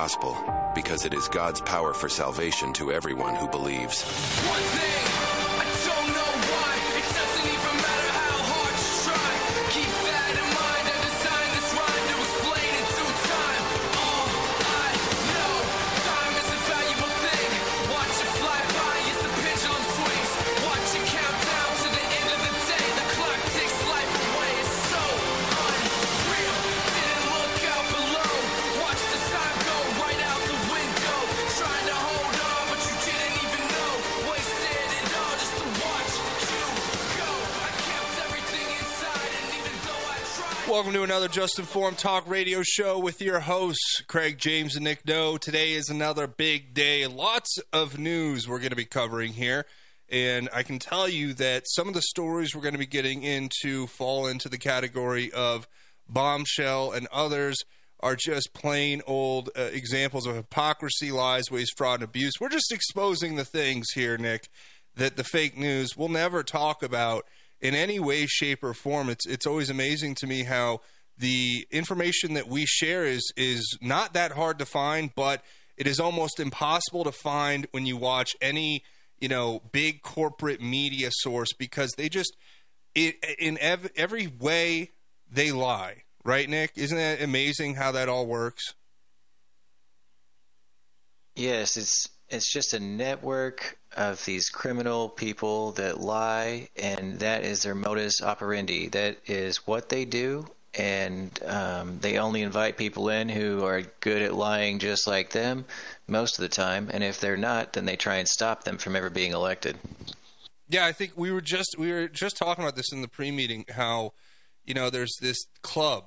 gospel because it is God's power for salvation to everyone who believes. Another Just Informed Talk Radio Show with your hosts, Craig James and Nick Doe. Today is another big day. Lots of news we're going to be covering here. And I can tell you that some of the stories we're going to be getting into fall into the category of bombshell, and others are just plain old uh, examples of hypocrisy, lies, waste, fraud, and abuse. We're just exposing the things here, Nick, that the fake news will never talk about in any way, shape, or form. It's it's always amazing to me how the information that we share is is not that hard to find, but it is almost impossible to find when you watch any you know big corporate media source because they just it, in ev- every way they lie. Right, Nick? Isn't that amazing how that all works? Yes, it's it's just a network of these criminal people that lie, and that is their modus operandi. That is what they do, and um, they only invite people in who are good at lying, just like them, most of the time. And if they're not, then they try and stop them from ever being elected. Yeah, I think we were just we were just talking about this in the pre-meeting how you know there's this club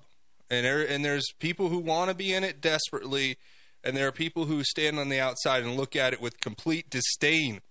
and there, and there's people who want to be in it desperately and there are people who stand on the outside and look at it with complete disdain.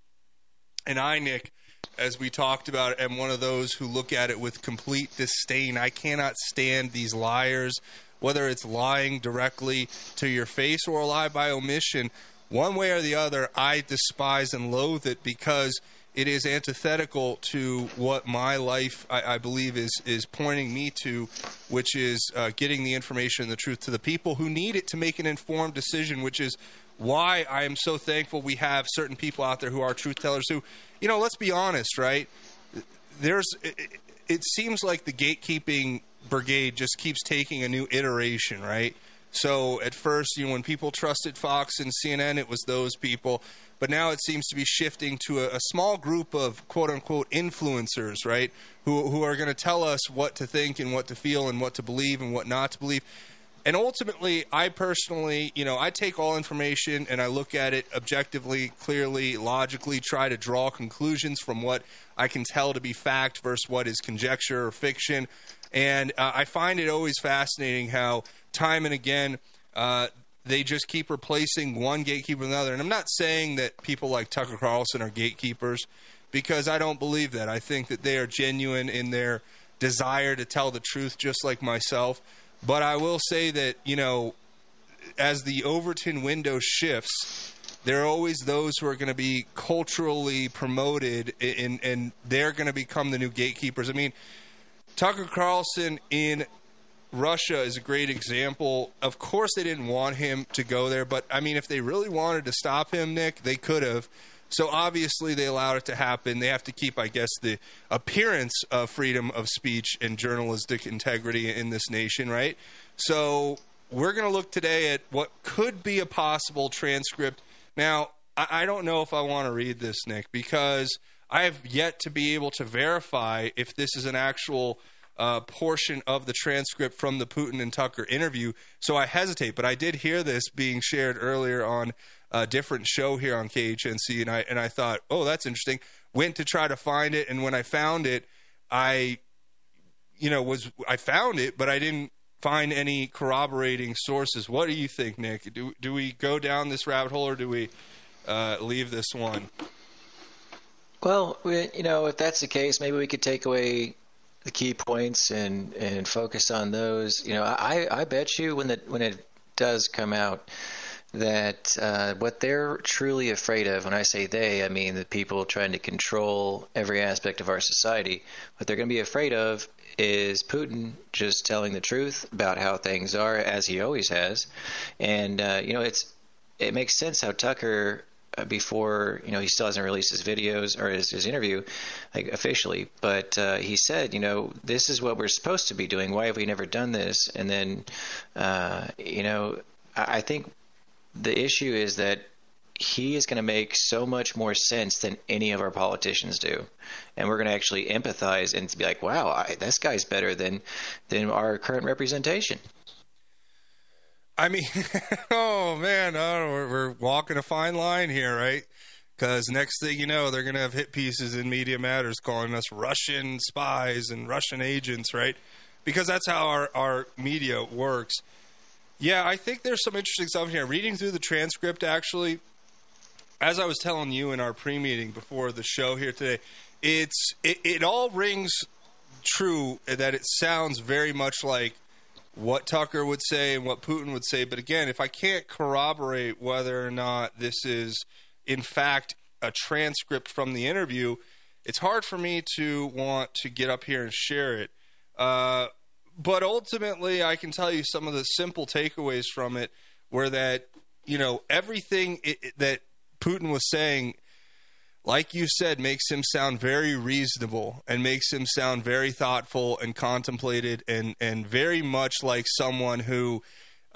And I, Nick, as we talked about, am one of those who look at it with complete disdain. I cannot stand these liars, whether it's lying directly to your face or a lie by omission. One way or the other, I despise and loathe it because it is antithetical to what my life, I, I believe, is is pointing me to, which is uh, getting the information and the truth to the people who need it to make an informed decision. Which is why I am so thankful we have certain people out there who are truth tellers. Who, you know, let's be honest, right? There's, it, it seems like the gatekeeping brigade just keeps taking a new iteration, right? So at first, you know, when people trusted Fox and CNN, it was those people. But now it seems to be shifting to a, a small group of quote unquote influencers, right? Who, who are going to tell us what to think and what to feel and what to believe and what not to believe. And ultimately, I personally, you know, I take all information and I look at it objectively, clearly, logically, try to draw conclusions from what I can tell to be fact versus what is conjecture or fiction. And uh, I find it always fascinating how time and again uh, they just keep replacing one gatekeeper with another. And I'm not saying that people like Tucker Carlson are gatekeepers because I don't believe that. I think that they are genuine in their desire to tell the truth, just like myself. But I will say that, you know, as the Overton window shifts, there are always those who are going to be culturally promoted and, and they're going to become the new gatekeepers. I mean, Tucker Carlson in Russia is a great example. Of course, they didn't want him to go there, but I mean, if they really wanted to stop him, Nick, they could have. So obviously, they allowed it to happen. They have to keep, I guess, the appearance of freedom of speech and journalistic integrity in this nation, right? So we're going to look today at what could be a possible transcript. Now, I, I don't know if I want to read this, Nick, because I have yet to be able to verify if this is an actual uh, portion of the transcript from the Putin and Tucker interview. So I hesitate, but I did hear this being shared earlier on a different show here on KHNC, and I and I thought, oh, that's interesting. Went to try to find it, and when I found it, I, you know, was I found it, but I didn't find any corroborating sources. What do you think, Nick? Do do we go down this rabbit hole, or do we uh, leave this one? Well, we, you know, if that's the case, maybe we could take away the key points and and focus on those. You know, I I bet you when the when it does come out that uh, what they're truly afraid of, when I say they, I mean the people trying to control every aspect of our society. What they're going to be afraid of is Putin just telling the truth about how things are, as he always has. And uh, you know, it's it makes sense how Tucker uh, before you know he still hasn't released his videos or his, his interview like officially but uh, he said you know this is what we're supposed to be doing why have we never done this and then uh, you know I, I think the issue is that he is going to make so much more sense than any of our politicians do, and we're going to actually empathize and be like, "Wow, I, this guy's better than than our current representation." I mean, oh man, oh, we're, we're walking a fine line here, right? Because next thing you know, they're going to have hit pieces in Media Matters calling us Russian spies and Russian agents, right? Because that's how our, our media works. Yeah, I think there's some interesting stuff here. Reading through the transcript, actually, as I was telling you in our pre-meeting before the show here today, it's it, it all rings true that it sounds very much like what Tucker would say and what Putin would say. But again, if I can't corroborate whether or not this is in fact a transcript from the interview, it's hard for me to want to get up here and share it. Uh, but ultimately, I can tell you some of the simple takeaways from it were that you know everything it, it- that Putin was saying like you said, makes him sound very reasonable and makes him sound very thoughtful and contemplated and, and very much like someone who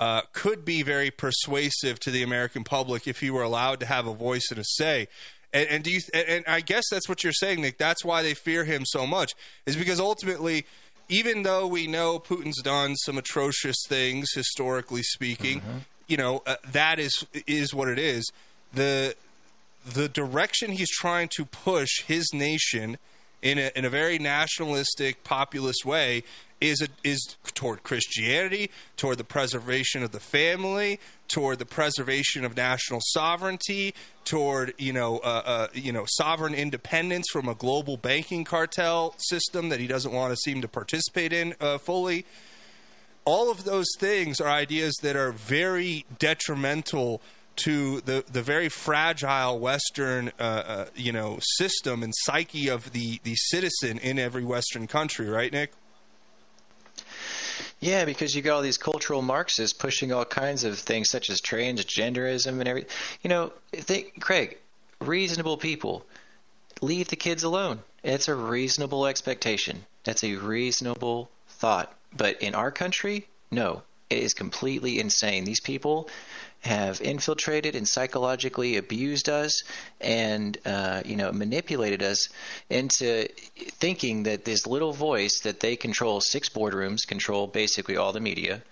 uh, could be very persuasive to the American public if he were allowed to have a voice and a say. And, and do you? And, and I guess that's what you're saying, Nick. That's why they fear him so much, is because ultimately, even though we know Putin's done some atrocious things historically speaking, you know uh, that is is what it is. The the direction he's trying to push his nation in a, in a very nationalistic, populist way is a, is toward Christianity, toward the preservation of the family, toward the preservation of national sovereignty, toward you know uh, uh, you know sovereign independence from a global banking cartel system that he doesn't want to seem to participate in uh, fully all of those things are ideas that are very detrimental to the, the very fragile Western, uh, uh, you know, system and psyche of the, the citizen in every Western country, right, Nick? Yeah, because you got all these cultural Marxists pushing all kinds of things such as transgenderism and everything. You know, think, Craig, reasonable people leave the kids alone. It's a reasonable expectation. That's a reasonable thought. But in our country, no, it is completely insane. These people have infiltrated and psychologically abused us and uh, you know manipulated us into thinking that this little voice that they control six boardrooms control basically all the media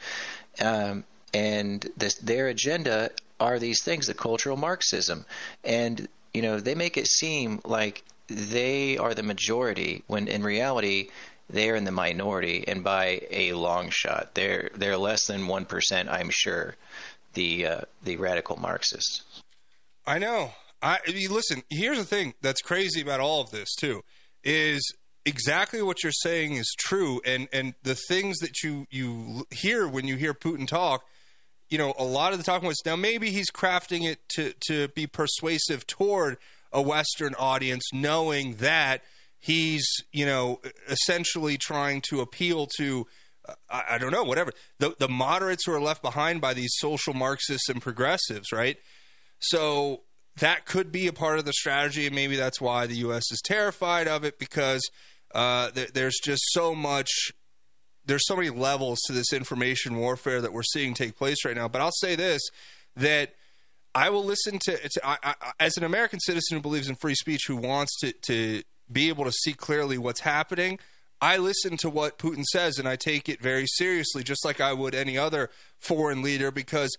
um, and this, their agenda are these things the cultural marxism. And you know they make it seem like they are the majority when in reality they're in the minority and by a long shot they're they're less than 1% I'm sure the uh, the radical Marxists. I know. I, I mean, listen. Here's the thing that's crazy about all of this too, is exactly what you're saying is true, and and the things that you you hear when you hear Putin talk. You know, a lot of the talking points. Now, maybe he's crafting it to to be persuasive toward a Western audience, knowing that he's you know essentially trying to appeal to I, I don't know, whatever. The the moderates who are left behind by these social Marxists and progressives, right? So that could be a part of the strategy, and maybe that's why the U.S. is terrified of it because uh, th- there's just so much. There's so many levels to this information warfare that we're seeing take place right now. But I'll say this: that I will listen to, to I, I, as an American citizen who believes in free speech, who wants to to be able to see clearly what's happening. I listen to what Putin says and I take it very seriously, just like I would any other foreign leader, because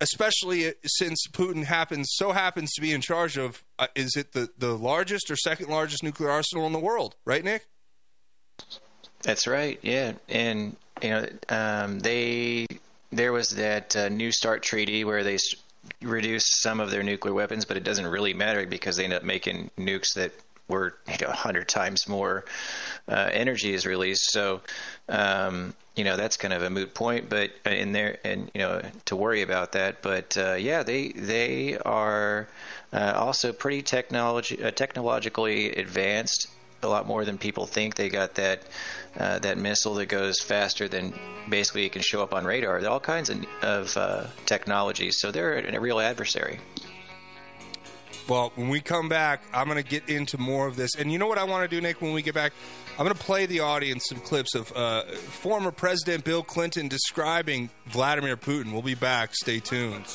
especially since Putin happens so happens to be in charge of uh, is it the the largest or second largest nuclear arsenal in the world, right, Nick? That's right. Yeah, and you know um, they there was that uh, New START treaty where they reduced some of their nuclear weapons, but it doesn't really matter because they end up making nukes that were you know 100 times more uh, energy is released. So, um, you know, that's kind of a moot point, but in there, and you know, to worry about that. But uh, yeah, they they are uh, also pretty technology uh, technologically advanced. a lot more than people think. They got that uh, that missile that goes faster than basically it can show up on radar. All kinds of, of uh, technologies. So they're a real adversary. Well, when we come back, I'm going to get into more of this. And you know what I want to do, Nick, when we get back? I'm going to play the audience some clips of uh, former President Bill Clinton describing Vladimir Putin. We'll be back. Stay tuned.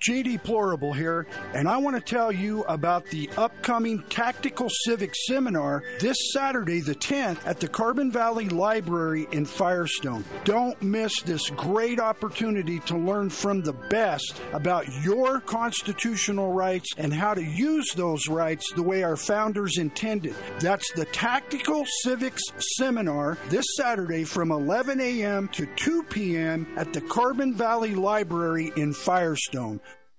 G Deplorable here, and I want to tell you about the upcoming Tactical Civics Seminar this Saturday, the 10th, at the Carbon Valley Library in Firestone. Don't miss this great opportunity to learn from the best about your constitutional rights and how to use those rights the way our founders intended. That's the Tactical Civics Seminar this Saturday from 11 a.m. to 2 p.m. at the Carbon Valley Library in Firestone.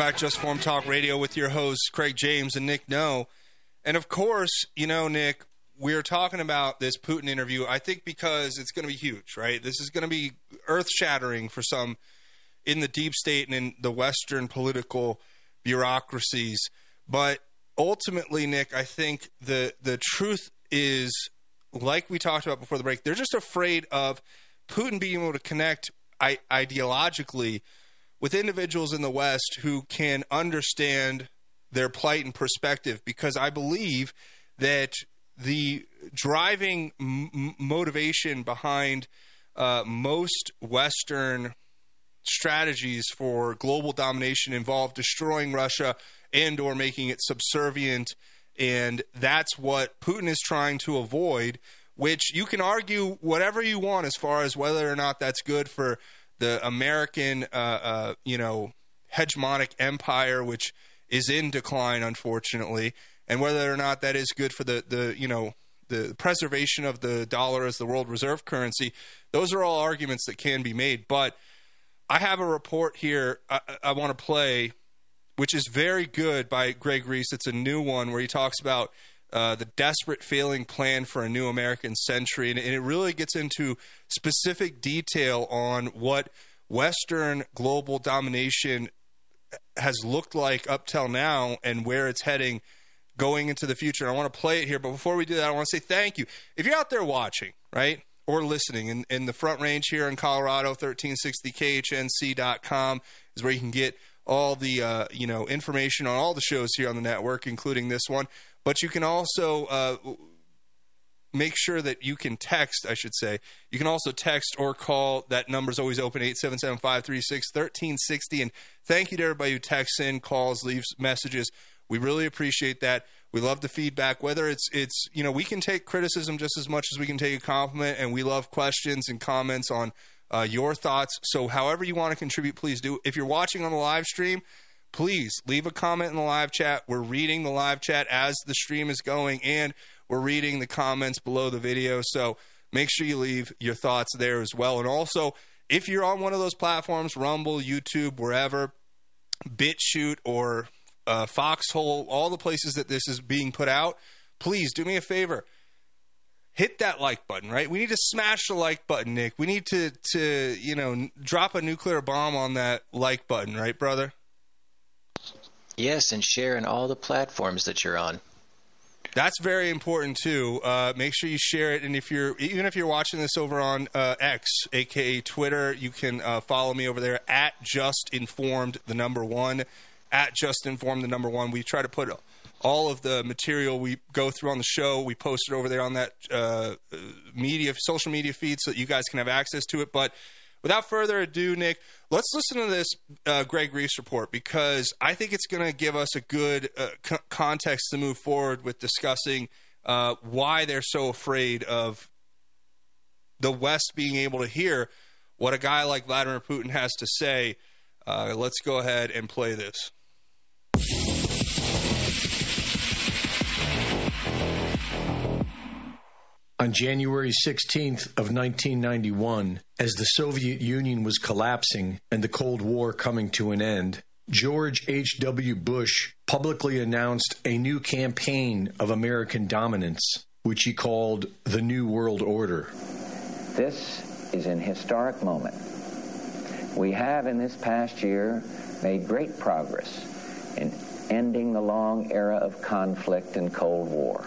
Back, Just Form Talk Radio, with your hosts Craig James and Nick No. And of course, you know, Nick, we're talking about this Putin interview. I think because it's going to be huge, right? This is going to be earth shattering for some in the deep state and in the Western political bureaucracies. But ultimately, Nick, I think the the truth is, like we talked about before the break, they're just afraid of Putin being able to connect ideologically with individuals in the West who can understand their plight and perspective because I believe that the driving m- motivation behind uh, most Western strategies for global domination involve destroying Russia and or making it subservient and that's what Putin is trying to avoid which you can argue whatever you want as far as whether or not that's good for the American, uh, uh, you know, hegemonic empire, which is in decline, unfortunately, and whether or not that is good for the, the you know, the preservation of the dollar as the world reserve currency. Those are all arguments that can be made. But I have a report here I, I want to play, which is very good by Greg Reese. It's a new one where he talks about uh, the desperate failing plan for a new American century. And, and, it really gets into specific detail on what Western global domination has looked like up till now and where it's heading going into the future. I want to play it here. But before we do that, I want to say thank you. If you're out there watching, right? Or listening in, in the front range here in Colorado, 1360khnc.com is where you can get all the uh, you know information on all the shows here on the network, including this one. But you can also uh, make sure that you can text, I should say. You can also text or call. That number is always open, 877 536 1360. And thank you to everybody who texts in, calls, leaves messages. We really appreciate that. We love the feedback. Whether it's it's you know we can take criticism just as much as we can take a compliment, and we love questions and comments on uh, your thoughts. So however you want to contribute, please do. If you're watching on the live stream, please leave a comment in the live chat. We're reading the live chat as the stream is going, and we're reading the comments below the video. So make sure you leave your thoughts there as well. And also, if you're on one of those platforms, Rumble, YouTube, wherever, BitChute or uh, Foxhole, all the places that this is being put out, please do me a favor. Hit that like button, right? We need to smash the like button, Nick. We need to, to you know, drop a nuclear bomb on that like button, right, brother? Yes, and share in all the platforms that you're on. That's very important too. Uh, make sure you share it, and if you're even if you're watching this over on uh, X, aka Twitter, you can uh, follow me over there at Just Informed, the number one. at Just Informed the number one. We try to put all of the material we go through on the show. We post it over there on that uh, media, social media feed, so that you guys can have access to it. But without further ado, Nick, let's listen to this uh, Greg Reese report because I think it's going to give us a good uh, co- context to move forward with discussing uh, why they're so afraid of the West being able to hear what a guy like Vladimir Putin has to say. Uh, let's go ahead and play this. On January 16th of 1991, as the Soviet Union was collapsing and the Cold War coming to an end, George H.W. Bush publicly announced a new campaign of American dominance, which he called the New World Order. This is an historic moment. We have in this past year made great progress in ending the long era of conflict and Cold War.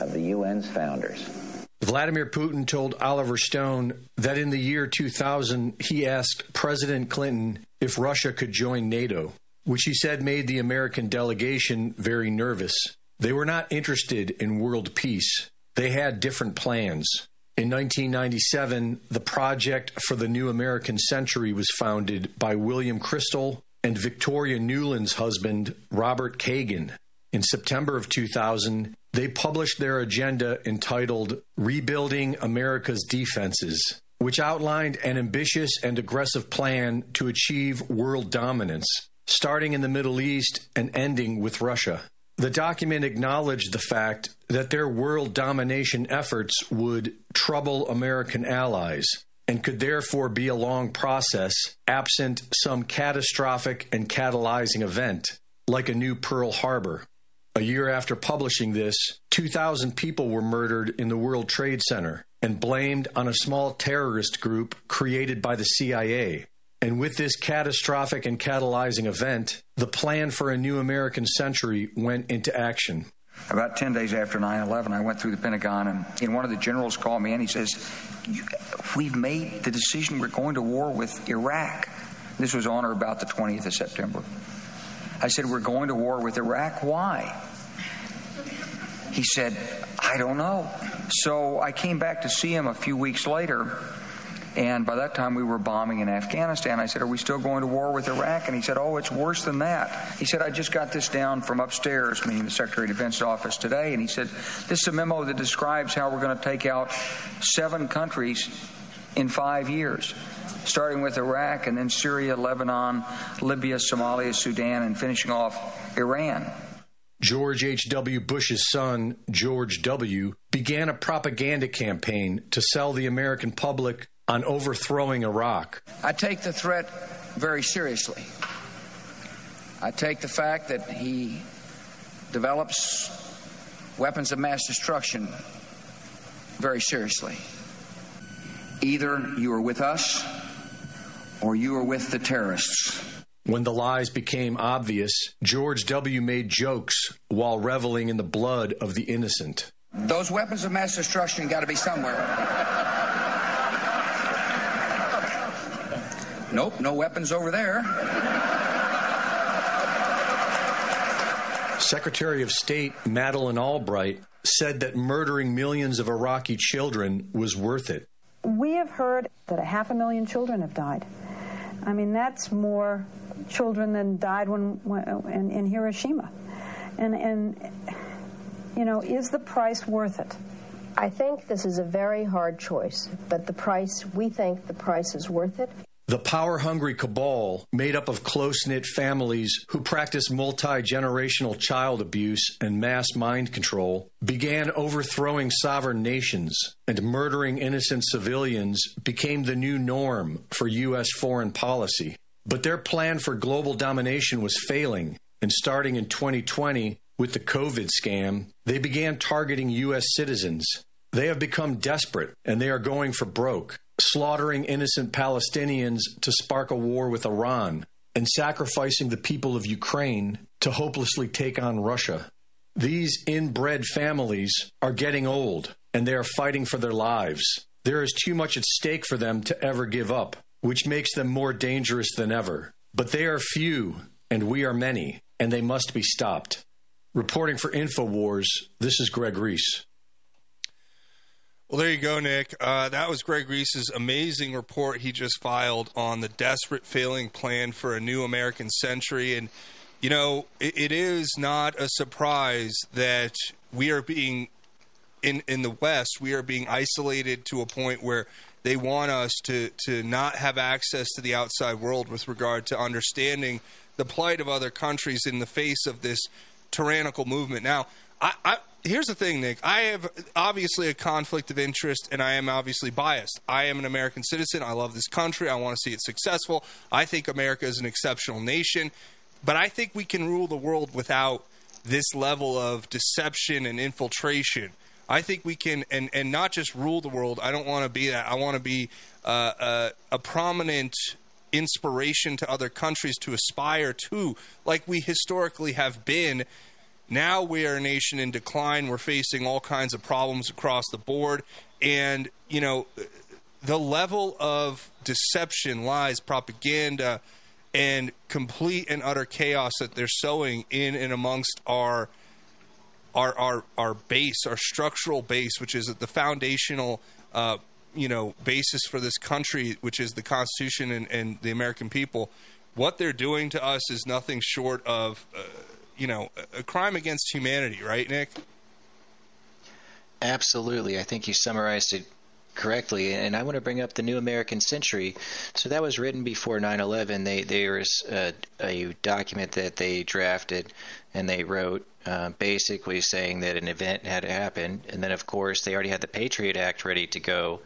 of the UN's founders. Vladimir Putin told Oliver Stone that in the year 2000, he asked President Clinton if Russia could join NATO, which he said made the American delegation very nervous. They were not interested in world peace, they had different plans. In 1997, the Project for the New American Century was founded by William Kristol and Victoria Nuland's husband, Robert Kagan. In September of 2000, they published their agenda entitled Rebuilding America's Defenses, which outlined an ambitious and aggressive plan to achieve world dominance, starting in the Middle East and ending with Russia. The document acknowledged the fact that their world domination efforts would trouble American allies and could therefore be a long process absent some catastrophic and catalyzing event, like a new Pearl Harbor. A year after publishing this, 2,000 people were murdered in the World Trade Center and blamed on a small terrorist group created by the CIA. And with this catastrophic and catalyzing event, the plan for a new American century went into action. About 10 days after 9 11, I went through the Pentagon, and, and one of the generals called me and he says, We've made the decision we're going to war with Iraq. This was on or about the 20th of September. I said, We're going to war with Iraq. Why? He said, I don't know. So I came back to see him a few weeks later, and by that time we were bombing in Afghanistan. I said, Are we still going to war with Iraq? And he said, Oh, it's worse than that. He said, I just got this down from upstairs, meaning the Secretary of Defense office today, and he said, This is a memo that describes how we're going to take out seven countries in five years starting with Iraq and then Syria, Lebanon, Libya, Somalia, Sudan, and finishing off Iran. George H.W. Bush's son, George W., began a propaganda campaign to sell the American public on overthrowing Iraq. I take the threat very seriously. I take the fact that he develops weapons of mass destruction very seriously. Either you are with us or you are with the terrorists. When the lies became obvious, George W. made jokes while reveling in the blood of the innocent. Those weapons of mass destruction got to be somewhere. nope, no weapons over there. Secretary of State Madeleine Albright said that murdering millions of Iraqi children was worth it. We have heard that a half a million children have died. I mean, that's more children than died when, when in, in Hiroshima. And, and, you know, is the price worth it? I think this is a very hard choice, but the price, we think the price is worth it. The power hungry cabal, made up of close knit families who practice multi generational child abuse and mass mind control, began overthrowing sovereign nations, and murdering innocent civilians became the new norm for U.S. foreign policy. But their plan for global domination was failing, and starting in 2020 with the COVID scam, they began targeting U.S. citizens. They have become desperate and they are going for broke, slaughtering innocent Palestinians to spark a war with Iran, and sacrificing the people of Ukraine to hopelessly take on Russia. These inbred families are getting old and they are fighting for their lives. There is too much at stake for them to ever give up, which makes them more dangerous than ever. But they are few and we are many, and they must be stopped. Reporting for InfoWars, this is Greg Reese. Well, there you go, Nick. Uh, that was Greg Reese's amazing report he just filed on the desperate failing plan for a new American century. And, you know, it, it is not a surprise that we are being, in, in the West, we are being isolated to a point where they want us to, to not have access to the outside world with regard to understanding the plight of other countries in the face of this tyrannical movement. Now, I, I here's the thing, Nick. I have obviously a conflict of interest, and I am obviously biased. I am an American citizen. I love this country. I want to see it successful. I think America is an exceptional nation, but I think we can rule the world without this level of deception and infiltration. I think we can, and, and not just rule the world. I don't want to be that. I want to be uh, uh, a prominent inspiration to other countries to aspire to, like we historically have been. Now we are a nation in decline. We're facing all kinds of problems across the board. And, you know, the level of deception, lies, propaganda, and complete and utter chaos that they're sowing in and amongst our our our, our base, our structural base, which is the foundational uh, you know basis for this country, which is the Constitution and, and the American people. What they're doing to us is nothing short of, uh, you know, a crime against humanity, right, Nick? Absolutely. I think you summarized it correctly. And I want to bring up the New American Century. So that was written before 9/11. They there was a, a document that they drafted and they wrote uh, basically saying that an event had happened, and then of course they already had the Patriot Act ready to go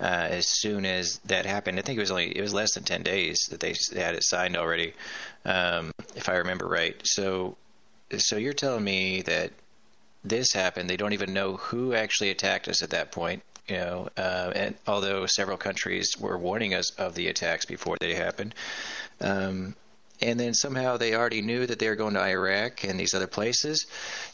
uh, as soon as that happened. I think it was only it was less than 10 days that they, they had it signed already, um, if I remember right. So so you're telling me that this happened. They don't even know who actually attacked us at that point. You know, uh, and although several countries were warning us of the attacks before they happened, um, and then somehow they already knew that they were going to Iraq and these other places.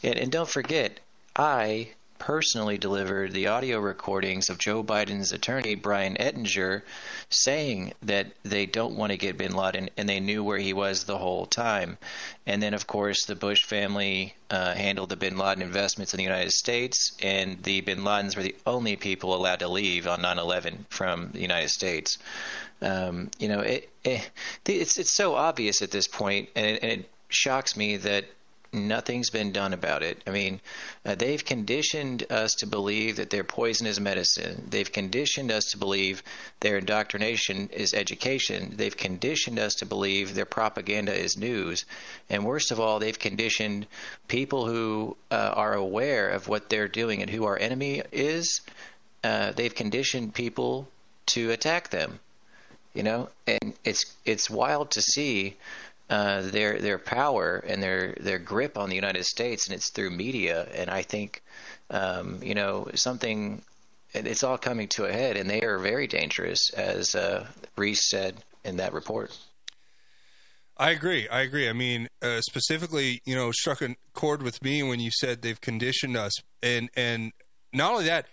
And, and don't forget, I personally delivered the audio recordings of Joe Biden's attorney, Brian Ettinger, saying that they don't want to get bin Laden and they knew where he was the whole time. And then, of course, the Bush family uh, handled the bin Laden investments in the United States, and the bin Ladens were the only people allowed to leave on 9 11 from the United States. Um, you know, it, it, it's it's so obvious at this point, and it, and it shocks me that nothing's been done about it. I mean, uh, they've conditioned us to believe that their poison is medicine. They've conditioned us to believe their indoctrination is education. They've conditioned us to believe their propaganda is news. And worst of all, they've conditioned people who uh, are aware of what they're doing and who our enemy is. Uh, they've conditioned people to attack them. You know, and it's it's wild to see uh, their their power and their their grip on the United States, and it's through media. And I think, um, you know, something. It's all coming to a head, and they are very dangerous, as uh, Reese said in that report. I agree. I agree. I mean, uh, specifically, you know, struck a chord with me when you said they've conditioned us, and and not only that,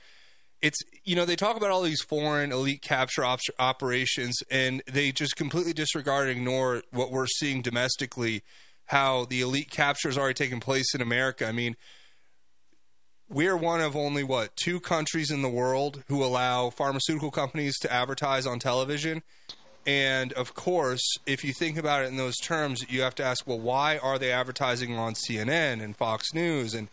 it's you know they talk about all these foreign elite capture op- operations and they just completely disregard and ignore what we're seeing domestically how the elite capture is already taking place in america. I mean we're one of only what two countries in the world who allow pharmaceutical companies to advertise on television. And of course if you think about it in those terms you have to ask well why are they advertising on cnn and fox news and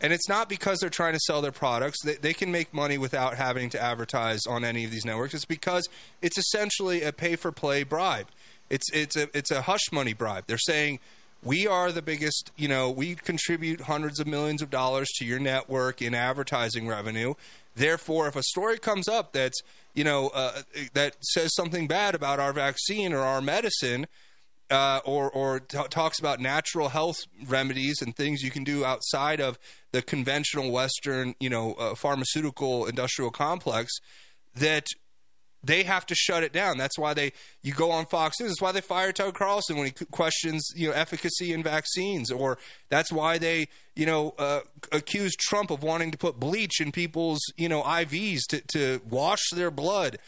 and it's not because they're trying to sell their products. They, they can make money without having to advertise on any of these networks. It's because it's essentially a pay for play bribe. It's it's a it's a hush money bribe. They're saying we are the biggest, you know, we contribute hundreds of millions of dollars to your network in advertising revenue. Therefore, if a story comes up that's, you know, uh, that says something bad about our vaccine or our medicine, uh, or or t- talks about natural health remedies and things you can do outside of the conventional Western, you know, uh, pharmaceutical industrial complex, that they have to shut it down. That's why they you go on Fox News. That's why they fire Tucker Carlson when he questions you know efficacy in vaccines, or that's why they you know uh, accuse Trump of wanting to put bleach in people's you know IVs to to wash their blood.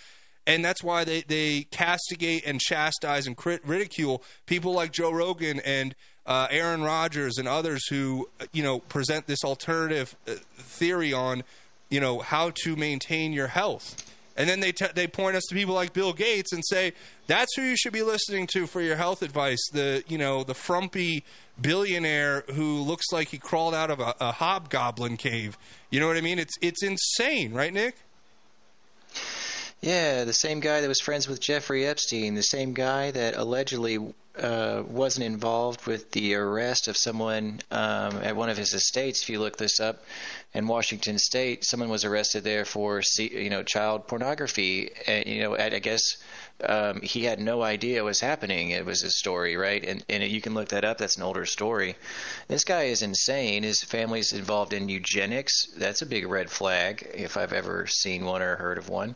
And that's why they, they castigate and chastise and crit- ridicule people like Joe Rogan and uh, Aaron Rodgers and others who, you know, present this alternative uh, theory on, you know, how to maintain your health. And then they t- they point us to people like Bill Gates and say that's who you should be listening to for your health advice. The you know the frumpy billionaire who looks like he crawled out of a, a hobgoblin cave. You know what I mean? It's it's insane, right, Nick? Yeah, the same guy that was friends with Jeffrey Epstein, the same guy that allegedly uh, wasn't involved with the arrest of someone um, at one of his estates. If you look this up, in Washington State, someone was arrested there for you know child pornography. And, you know, I guess um, he had no idea what was happening. It was a story, right? And, and you can look that up. That's an older story. This guy is insane. His family's involved in eugenics. That's a big red flag if I've ever seen one or heard of one.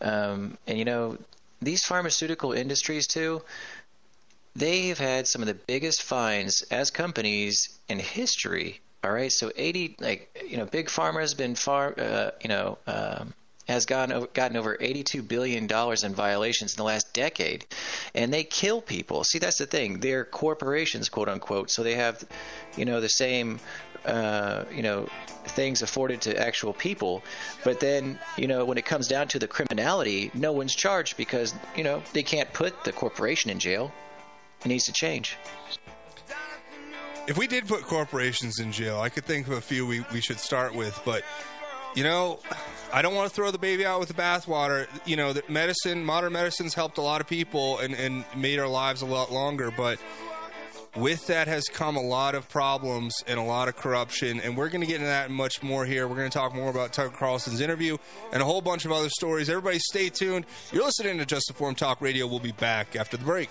Um, and you know, these pharmaceutical industries too, they've had some of the biggest fines as companies in history. All right, so 80, like you know, big pharma has been far, uh, you know, um, has gotten gotten over 82 billion dollars in violations in the last decade, and they kill people. See, that's the thing; they're corporations, quote unquote, so they have, you know, the same uh, you know things afforded to actual people but then you know when it comes down to the criminality no one's charged because you know they can't put the corporation in jail it needs to change if we did put corporations in jail i could think of a few we, we should start with but you know i don't want to throw the baby out with the bathwater you know medicine modern medicine's helped a lot of people and, and made our lives a lot longer but with that has come a lot of problems and a lot of corruption, and we're going to get into that much more here. We're going to talk more about Tucker Carlson's interview and a whole bunch of other stories. Everybody, stay tuned. You're listening to Just the Informed Talk Radio. We'll be back after the break.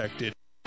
protected.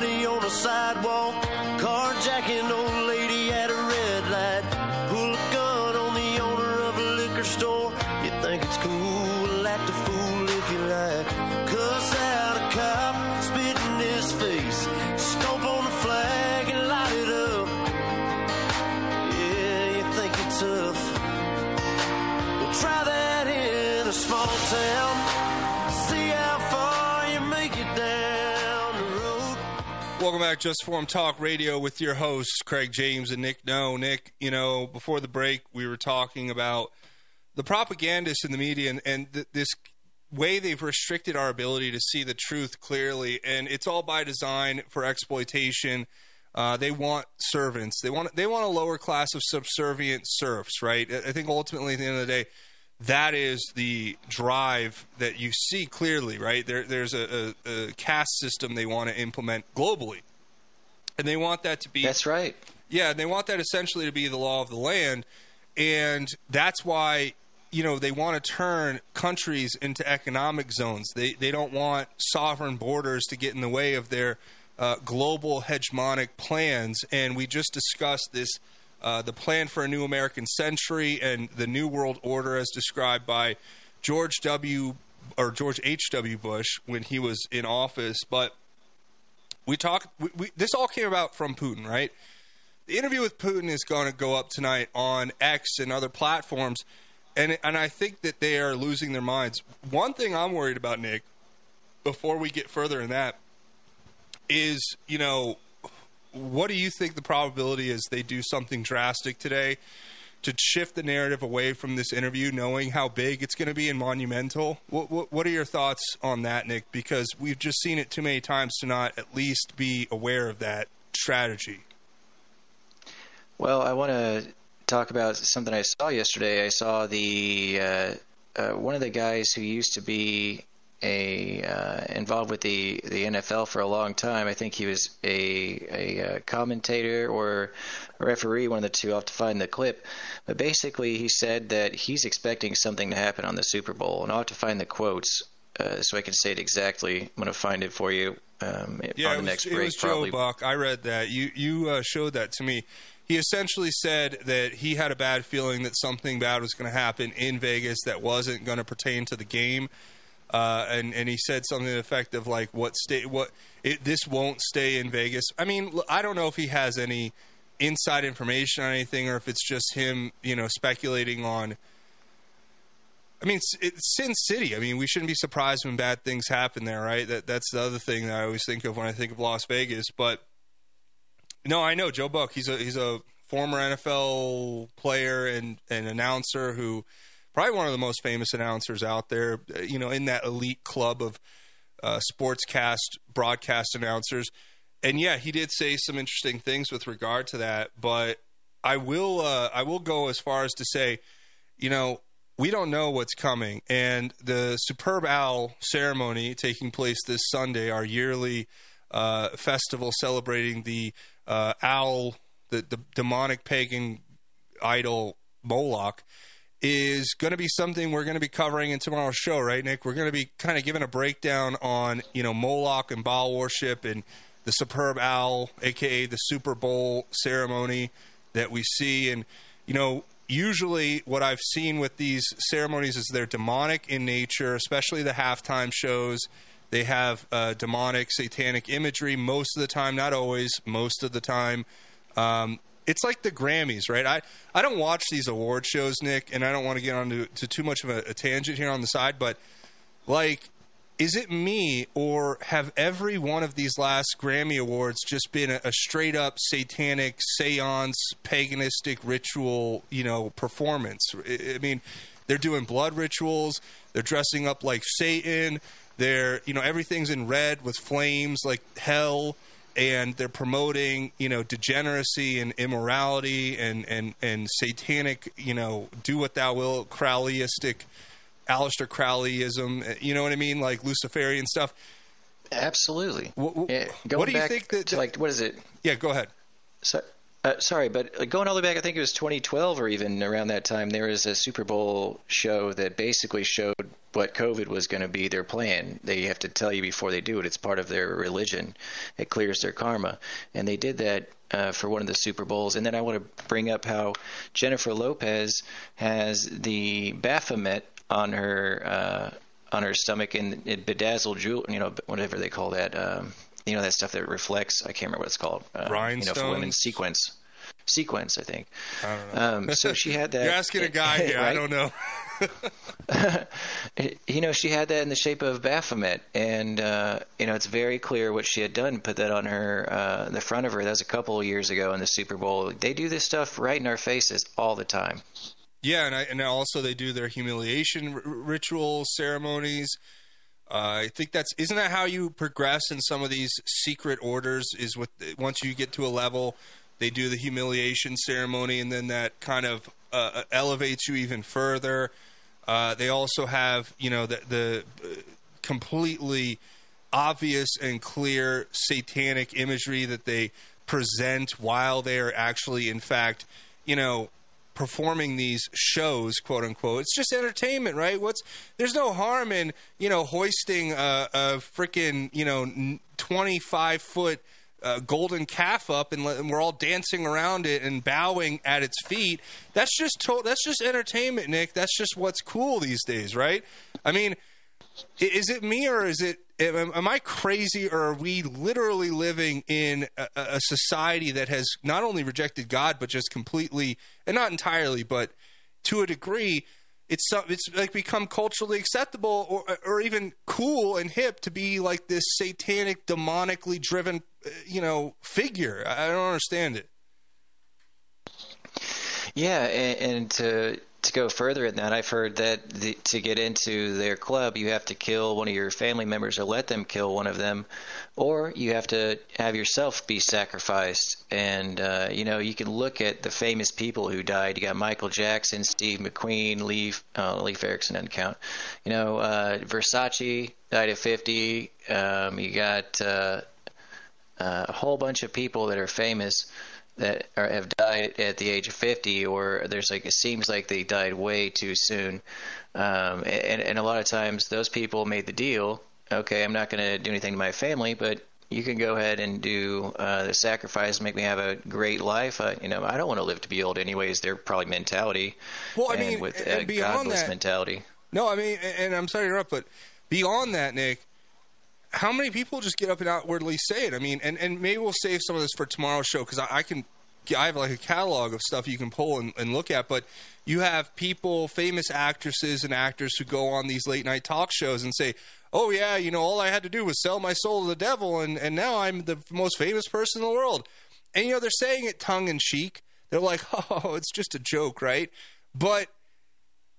Somebody on a sidewalk. Carjacking old back, Just Form Talk Radio with your hosts, Craig James and Nick No. Nick, you know, before the break, we were talking about the propagandists in the media and, and th- this way they've restricted our ability to see the truth clearly. And it's all by design for exploitation. Uh, they want servants. They want they want a lower class of subservient serfs, right? I think ultimately, at the end of the day, that is the drive that you see clearly, right? There, there's a, a, a caste system they want to implement globally, and they want that to be. That's right. Yeah, and they want that essentially to be the law of the land, and that's why you know they want to turn countries into economic zones. They they don't want sovereign borders to get in the way of their uh, global hegemonic plans. And we just discussed this. Uh, the plan for a new American century and the New World Order, as described by George W. or George H. W. Bush when he was in office. But we talk. We, we, this all came about from Putin, right? The interview with Putin is going to go up tonight on X and other platforms, and and I think that they are losing their minds. One thing I'm worried about, Nick, before we get further in that, is you know, what do you think the probability is they do something drastic today to shift the narrative away from this interview, knowing how big it's going to be and monumental? What, what what are your thoughts on that, Nick? Because we've just seen it too many times to not at least be aware of that strategy. Well, I want to talk about something I saw yesterday. I saw the uh, uh, one of the guys who used to be a uh, involved with the the NFL for a long time. I think he was a a, uh commentator or a referee, one of the two. I'll have to find the clip. But basically, he said that he's expecting something to happen on the Super Bowl, and I'll have to find the quotes. Uh, so I can say it exactly. I'm going to find it for you um, Yeah, on it was, next it break. was probably. Joe Buck. I read that. You you uh, showed that to me. He essentially said that he had a bad feeling that something bad was going to happen in Vegas that wasn't going to pertain to the game. Uh, and and he said something to the effect of like, "What state? What it, this won't stay in Vegas." I mean, I don't know if he has any inside information on anything, or if it's just him, you know, speculating on. I mean, it's, Sin City. I mean, we shouldn't be surprised when bad things happen there, right? That that's the other thing that I always think of when I think of Las Vegas. But no, I know Joe Buck. He's a he's a former NFL player and and announcer who probably one of the most famous announcers out there. You know, in that elite club of uh, sportscast broadcast announcers. And yeah, he did say some interesting things with regard to that. But I will uh, I will go as far as to say, you know, we don't know what's coming. And the Superb Owl ceremony taking place this Sunday, our yearly uh, festival celebrating the uh, owl, the, the demonic pagan idol Moloch, is going to be something we're going to be covering in tomorrow's show, right, Nick? We're going to be kind of giving a breakdown on, you know, Moloch and Baal worship and the Superb Owl, aka the Super Bowl ceremony that we see. And, you know, usually what I've seen with these ceremonies is they're demonic in nature, especially the halftime shows. They have uh, demonic, satanic imagery most of the time, not always, most of the time. Um, it's like the Grammys, right? I, I don't watch these award shows, Nick, and I don't want to get onto to too much of a, a tangent here on the side, but like, is it me or have every one of these last Grammy awards just been a, a straight up satanic seance, paganistic ritual, you know, performance? I, I mean, they're doing blood rituals, they're dressing up like Satan, they're, you know, everything's in red with flames like hell and they're promoting you know degeneracy and immorality and and and satanic you know do what thou will Crowleyistic Aleister Crowleyism eh, you know what I mean like Luciferian stuff Absolutely. What, Yeah, eh, what do you think that like what is it? yeah go ahead So, uh, sorry, but uh, going all the way back, I think it was 2012 or even around that time, there was a Super Bowl show that basically showed what COVID was going to be their plan. They have to tell you before they do it. It's part of their religion. It clears their karma, and they did that uh, for one of the Super Bowls. And then I want to bring up how Jennifer Lopez has the Baphomet on her uh, on her stomach and it bedazzled jewel, you know, whatever they call that. Um, you know that stuff that reflects. I can't remember what it's called. Uh, you know, for women, sequence. Sequence, I think. I don't know. Um, so she had that. You're asking a guy here. I don't know. you know, she had that in the shape of Baphomet, and uh, you know, it's very clear what she had done. Put that on her, uh, the front of her. That was a couple of years ago in the Super Bowl. They do this stuff right in our faces all the time. Yeah, and I, and also they do their humiliation r- ritual ceremonies. Uh, I think that's isn't that how you progress in some of these secret orders? Is with once you get to a level, they do the humiliation ceremony, and then that kind of uh, elevates you even further. Uh, they also have you know the the uh, completely obvious and clear satanic imagery that they present while they are actually in fact you know performing these shows quote unquote. It's just entertainment right? What's there's no harm in you know hoisting a, a freaking you know 25 foot uh, golden calf up and, let- and we're all dancing around it and bowing at its feet. That's just to- that's just entertainment nick. That's just what's cool these days right? I mean is it me or is it am, am i crazy or are we literally living in a, a society that has not only rejected god but just completely and not entirely but to a degree it's it's like become culturally acceptable or or even cool and hip to be like this satanic demonically driven uh, you know figure? I don't understand it. Yeah, and, and to to go further in that, I've heard that the, to get into their club, you have to kill one of your family members or let them kill one of them, or you have to have yourself be sacrificed. And uh, you know, you can look at the famous people who died. You got Michael Jackson, Steve McQueen, Leif uh, Leif Erikson doesn't count. You know, uh, Versace died at 50. Um, you got uh, uh, a whole bunch of people that are famous that are, have died at the age of 50 or there's like it seems like they died way too soon. Um, and, and a lot of times those people made the deal okay i'm not going to do anything to my family but you can go ahead and do uh, the sacrifice make me have a great life. Uh, you know i don't want to live to be old anyways. Their probably mentality. Well, I mean, with and a beyond godless that- mentality. No, I mean, and I'm sorry to interrupt, but beyond that, Nick, how many people just get up and outwardly say it? I mean, and, and maybe we'll save some of this for tomorrow's show because I, I can, I have like a catalog of stuff you can pull and, and look at. But you have people, famous actresses and actors who go on these late night talk shows and say, "Oh yeah, you know, all I had to do was sell my soul to the devil, and and now I'm the most famous person in the world." And you know, they're saying it tongue in cheek. They're like, "Oh, it's just a joke, right?" But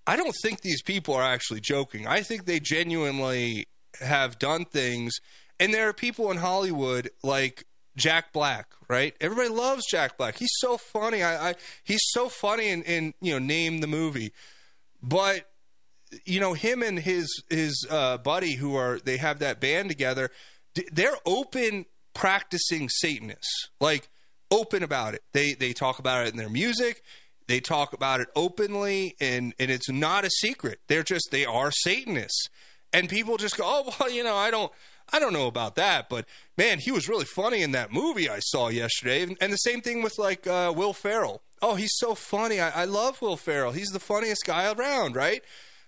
I don't think these people are actually joking. I think they genuinely have done things. And there are people in Hollywood like Jack Black, right? Everybody loves Jack Black. He's so funny. I, I he's so funny in you know name the movie, but you know him and his his uh, buddy who are they have that band together. They're open practicing Satanists, like open about it. They they talk about it in their music. They talk about it openly, and and it's not a secret. They're just they are Satanists, and people just go, oh well, you know, I don't. I don't know about that, but man, he was really funny in that movie I saw yesterday. And, and the same thing with like uh, Will Ferrell. Oh, he's so funny. I, I love Will Ferrell. He's the funniest guy around, right?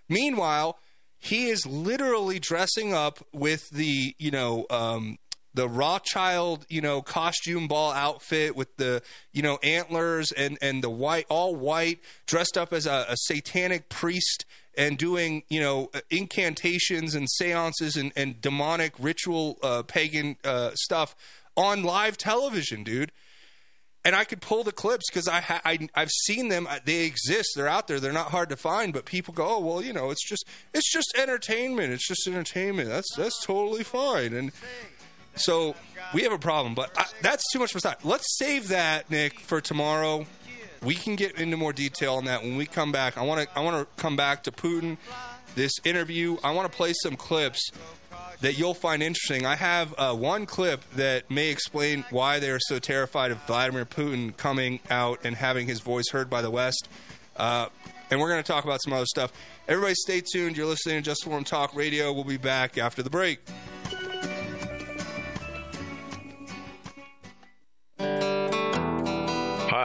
Meanwhile, he is literally dressing up with the you know um, the Rothschild you know costume ball outfit with the you know antlers and and the white all white dressed up as a, a satanic priest and doing you know incantations and seances and, and demonic ritual uh, pagan uh, stuff on live television, dude and I could pull the clips because I, ha- I I've seen them. Uh, They exist. They're out there. They're not hard to find. But people go, oh well, you know, it's just it's just entertainment. It's just entertainment. That's that's totally fine. And so we have a problem. But I, that's too much for time. Let's save that, Nick, for tomorrow. We can get into more detail on that when we come back. I want to I want to come back to Putin. This interview. I want to play some clips that you'll find interesting. I have uh, one clip that may explain why they are so terrified of Vladimir Putin coming out and having his voice heard by the West. Uh, and we're going to talk about some other stuff. Everybody, stay tuned. You're listening to Just Informed Talk Radio. We'll be back after the break.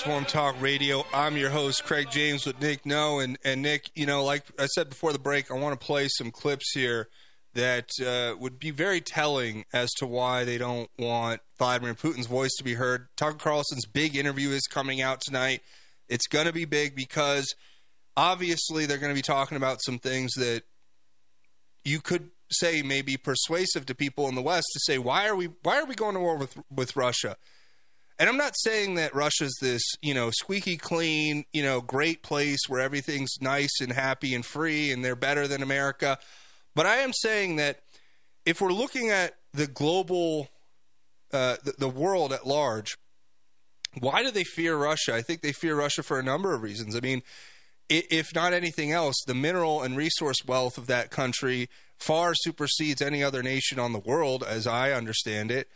Form Talk Radio. I'm your host, Craig James, with Nick No. And, and Nick, you know, like I said before the break, I want to play some clips here that uh, would be very telling as to why they don't want Vladimir Putin's voice to be heard. Tucker Carlson's big interview is coming out tonight. It's going to be big because obviously they're going to be talking about some things that you could say may be persuasive to people in the West to say why are we why are we going to war with with Russia? And I'm not saying that Russia's this, you know, squeaky clean, you know, great place where everything's nice and happy and free and they're better than America. But I am saying that if we're looking at the global, uh, the, the world at large, why do they fear Russia? I think they fear Russia for a number of reasons. I mean, if not anything else, the mineral and resource wealth of that country far supersedes any other nation on the world, as I understand it.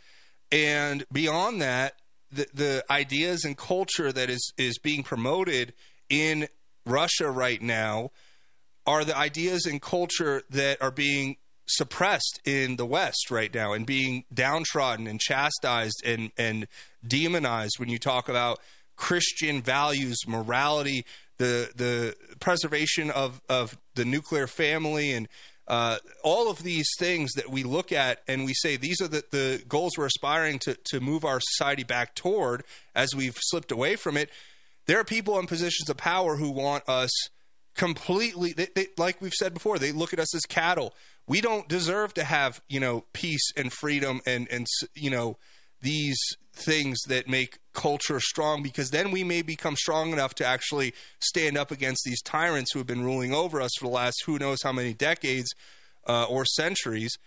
And beyond that, the, the ideas and culture that is, is being promoted in Russia right now are the ideas and culture that are being suppressed in the West right now and being downtrodden and chastised and, and demonized. When you talk about Christian values, morality, the the preservation of, of the nuclear family and uh, all of these things that we look at and we say these are the, the goals we're aspiring to, to move our society back toward as we've slipped away from it. There are people in positions of power who want us completely, they, they, like we've said before, they look at us as cattle. We don't deserve to have, you know, peace and freedom and, and you know, these things that make culture strong because then we may become strong enough to actually stand up against these tyrants who have been ruling over us for the last who knows how many decades uh, or centuries.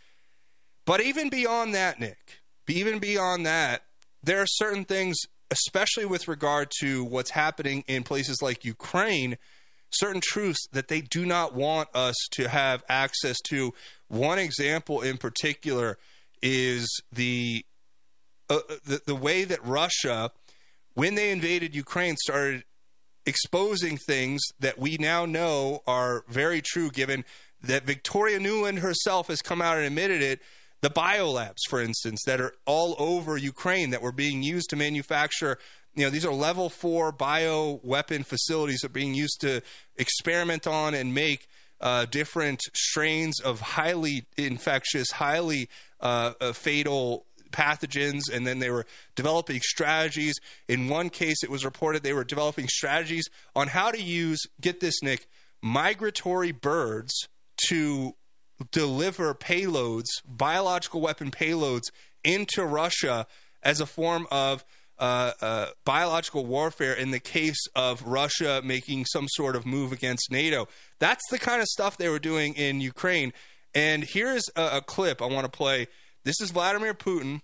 But even beyond that, Nick, even beyond that, there are certain things, especially with regard to what's happening in places like Ukraine, certain truths that they do not want us to have access to. One example in particular is the uh, the, the way that Russia, when they invaded Ukraine, started exposing things that we now know are very true, given that Victoria Nuland herself has come out and admitted it. The biolabs, for instance, that are all over Ukraine that were being used to manufacture, you know, these are level four bio weapon facilities that are being used to experiment on and make uh, different strains of highly infectious, highly uh, uh, fatal pathogens and then they were developing strategies in one case it was reported they were developing strategies on how to use get this nick migratory birds to deliver payloads biological weapon payloads into russia as a form of uh, uh, biological warfare in the case of Russia making some sort of move against NATO. That's the kind of stuff they were doing in Ukraine. And here's a, a clip I want to play. This is Vladimir Putin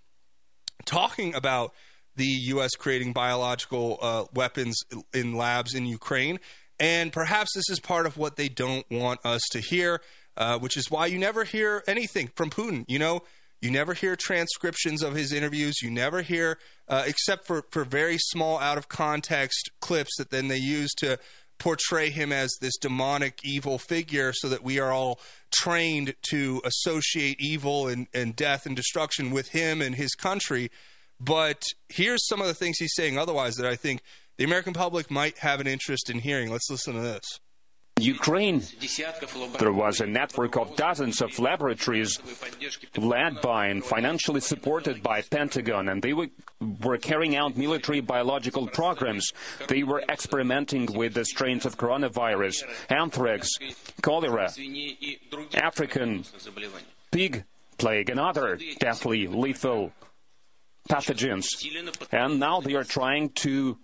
talking about the U.S. creating biological uh, weapons in labs in Ukraine. And perhaps this is part of what they don't want us to hear, uh, which is why you never hear anything from Putin. You know, You never hear transcriptions of his interviews. You never hear, uh, except for, for very small, out of context clips that then they use to portray him as this demonic, evil figure so that we are all trained to associate evil and, and death and destruction with him and his country. But here's some of the things he's saying otherwise that I think the American public might have an interest in hearing. Let's listen to this. Ukraine, there was a network of dozens of laboratories led by and financially supported by Pentagon, and they were, carrying out military biological programs. They were experimenting with the strains of coronavirus, anthrax, cholera, African pig plague, and other deathly lethal pathogens. And now they are trying to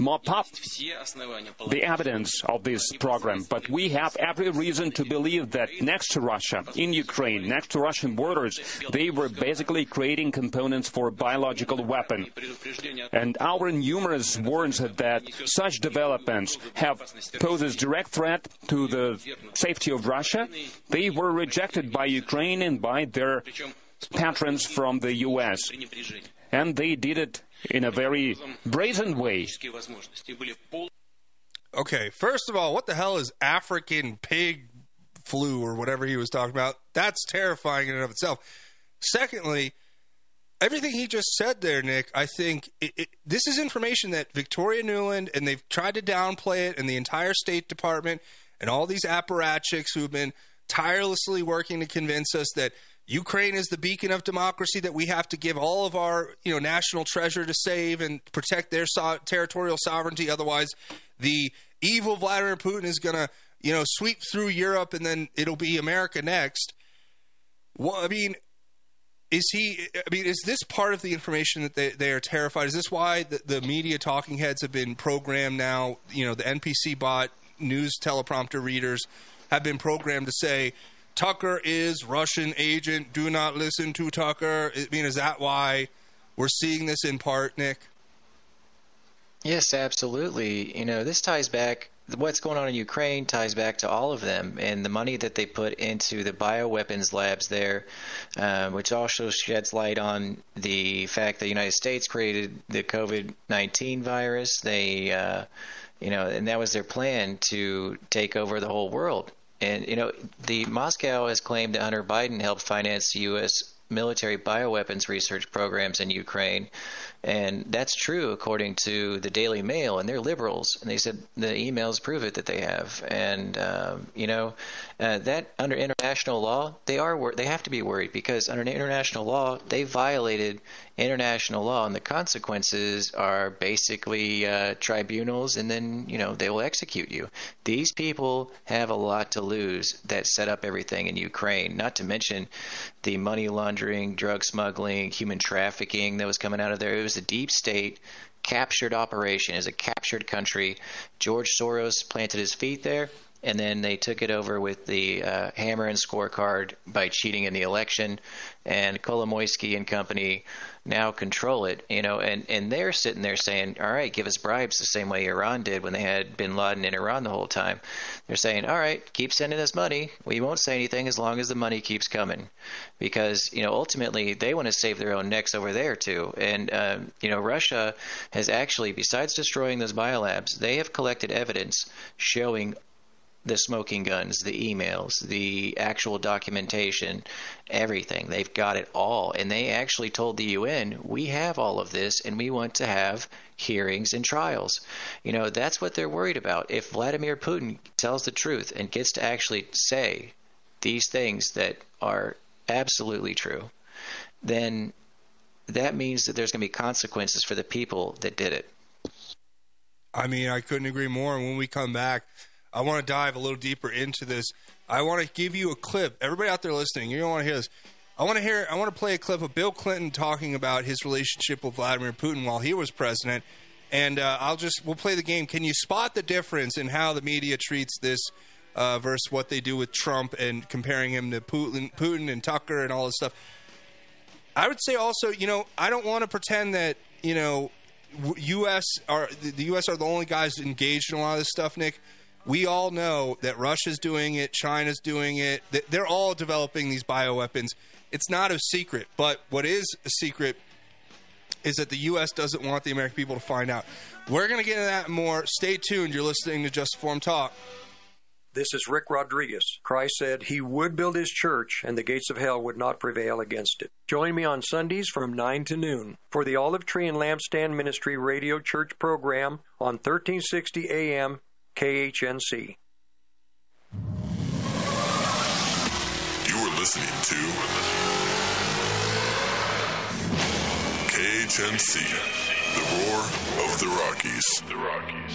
mop up the evidence of this program. But we have every reason to believe that next to Russia, in Ukraine, next to Russian borders, they were basically creating components for a biological weapon. And our numerous warns that such developments have poses direct threat to the safety of Russia. They were rejected by Ukraine and by their patrons from the U.S. And they did it in a very brazen way. Okay, first of all, what the hell is African pig flu or whatever he was talking about? That's terrifying in and of itself. Secondly, everything he just said there, Nick, I think it, it, this is information that Victoria Nuland and they've tried to downplay it, and the entire State Department and all these apparatchiks who've been tirelessly working to convince us that Ukraine is the beacon of democracy that we have to give all of our, you know, national treasure to save and protect their so- territorial sovereignty. Otherwise, the evil Vladimir Putin is going to, you know, sweep through Europe and then it'll be America next. Well, I mean, is he? I mean, is this part of the information that they, they are terrified? Is this why the, the media talking heads have been programmed now? You know, the NPC bot news teleprompter readers have been programmed to say Tucker is Russian agent. Do not listen to Tucker. I mean, is that why we're seeing this in part, Nick? Yes, absolutely. You know, this ties back. What's going on in Ukraine ties back to all of them, and the money that they put into the bioweapons labs there, uh, which also sheds light on the fact that the United States created the COVID 19 virus. They, uh, you know, and that was their plan to take over the whole world. And you know, the Moscow has claimed that Hunter Biden helped finance U.S. military bioweapons research programs in Ukraine, and that's true according to the Daily Mail. And they're liberals, and they said the emails prove it that they have. And um, you know, uh, that under international law, they are wor- they have to be worried because under international law, they violated international law, and the consequences are basically uh, tribunals, and then you know they will execute you. These people have a lot to lose that set up everything in Ukraine. Not to mention the money laundering, drug smuggling, human trafficking that was coming out of there. It was a deep state captured operation. As a captured country, George Soros planted his feet there and then they took it over with the uh, hammer and scorecard by cheating in the election, and Kolomoisky and company now control it. You know, and and they're sitting there saying, "All right, give us bribes the same way Iran did when they had Bin Laden in Iran the whole time." They're saying, "All right, keep sending us money. We won't say anything as long as the money keeps coming," because you know ultimately they want to save their own necks over there too. And uh, you know, Russia has actually, besides destroying those biolabs, they have collected evidence showing the smoking guns, the emails, the actual documentation, everything. They've got it all. And they actually told the UN, we have all of this and we want to have hearings and trials. You know, that's what they're worried about. If Vladimir Putin tells the truth and gets to actually say these things that are absolutely true, then that means that there's going to be consequences for the people that did it. I mean, I couldn't agree more. And when we come back, I want to dive a little deeper into this. I want to give you a clip. Everybody out there listening, you don't want to hear this. I want to hear. I want to play a clip of Bill Clinton talking about his relationship with Vladimir Putin while he was president, and uh, I'll just we'll play the game. Can you spot the difference in how the media treats this uh, versus what they do with Trump and comparing him to Putin, Putin and Tucker and all this stuff? I would say also, you know, I don't want to pretend that you know, U.S. are the U.S. are the only guys engaged in a lot of this stuff, Nick. We all know that Russia's doing it, China's doing it. They're all developing these bioweapons. It's not a secret, but what is a secret is that the U.S. doesn't want the American people to find out. We're going to get into that more. Stay tuned. You're listening to Just Informed Talk. This is Rick Rodriguez. Christ said he would build his church and the gates of hell would not prevail against it. Join me on Sundays from 9 to noon for the Olive Tree and Lampstand Ministry Radio Church program on 1360 AM KHNC. You are listening to KHNC, the roar of the Rockies. The Rockies.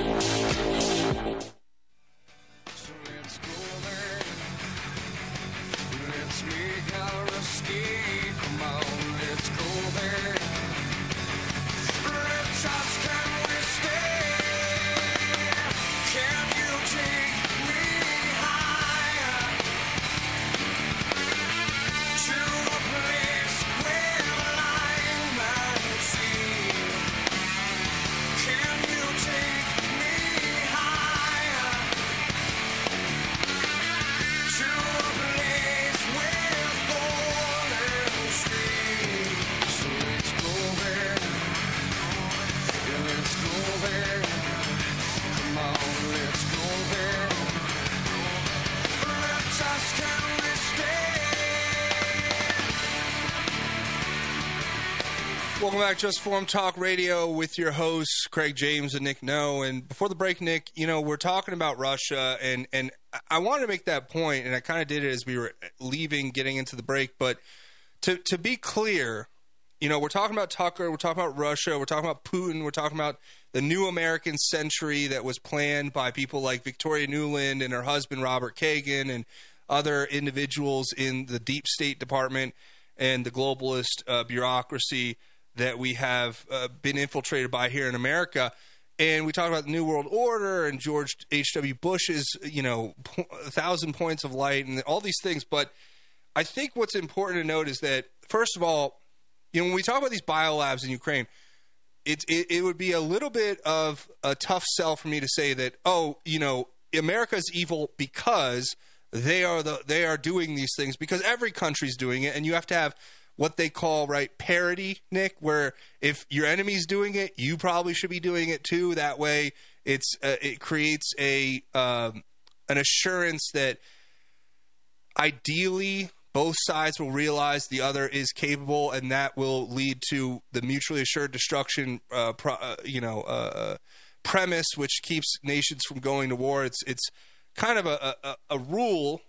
Back, Just Informed Talk Radio, with your hosts Craig James and Nick No. And before the break, Nick, you know we're talking about Russia, and and I wanted to make that point, and I kind of did it as we were leaving, getting into the break. But to to be clear, you know, we're talking about Tucker, we're talking about Russia, we're talking about Putin, we're talking about the new American century that was planned by people like Victoria Nuland and her husband Robert Kagan and other individuals in the deep state department and the globalist uh, bureaucracy that we have uh, been infiltrated by here in America. And we talk about the New World Order and George H.W. Bush's, you know, thousand points of light and all these things. But I think what's important to note is that, first of all, you know, when we talk about these biolabs in Ukraine, it, it, it would be a little bit of a tough sell for me to say that, oh, you know, America's evil because they are the they are doing these things because every country's doing it, and you have to have what they call right parity, Nick, where if your enemy's doing it, you probably should be doing it too. That way, it's uh, it creates a um, an assurance that ideally both sides will realize the other is capable, and that will lead to the mutually assured destruction. Uh, pro, uh, you know, uh, premise which keeps nations from going to war. It's it's kind of a, a, a rule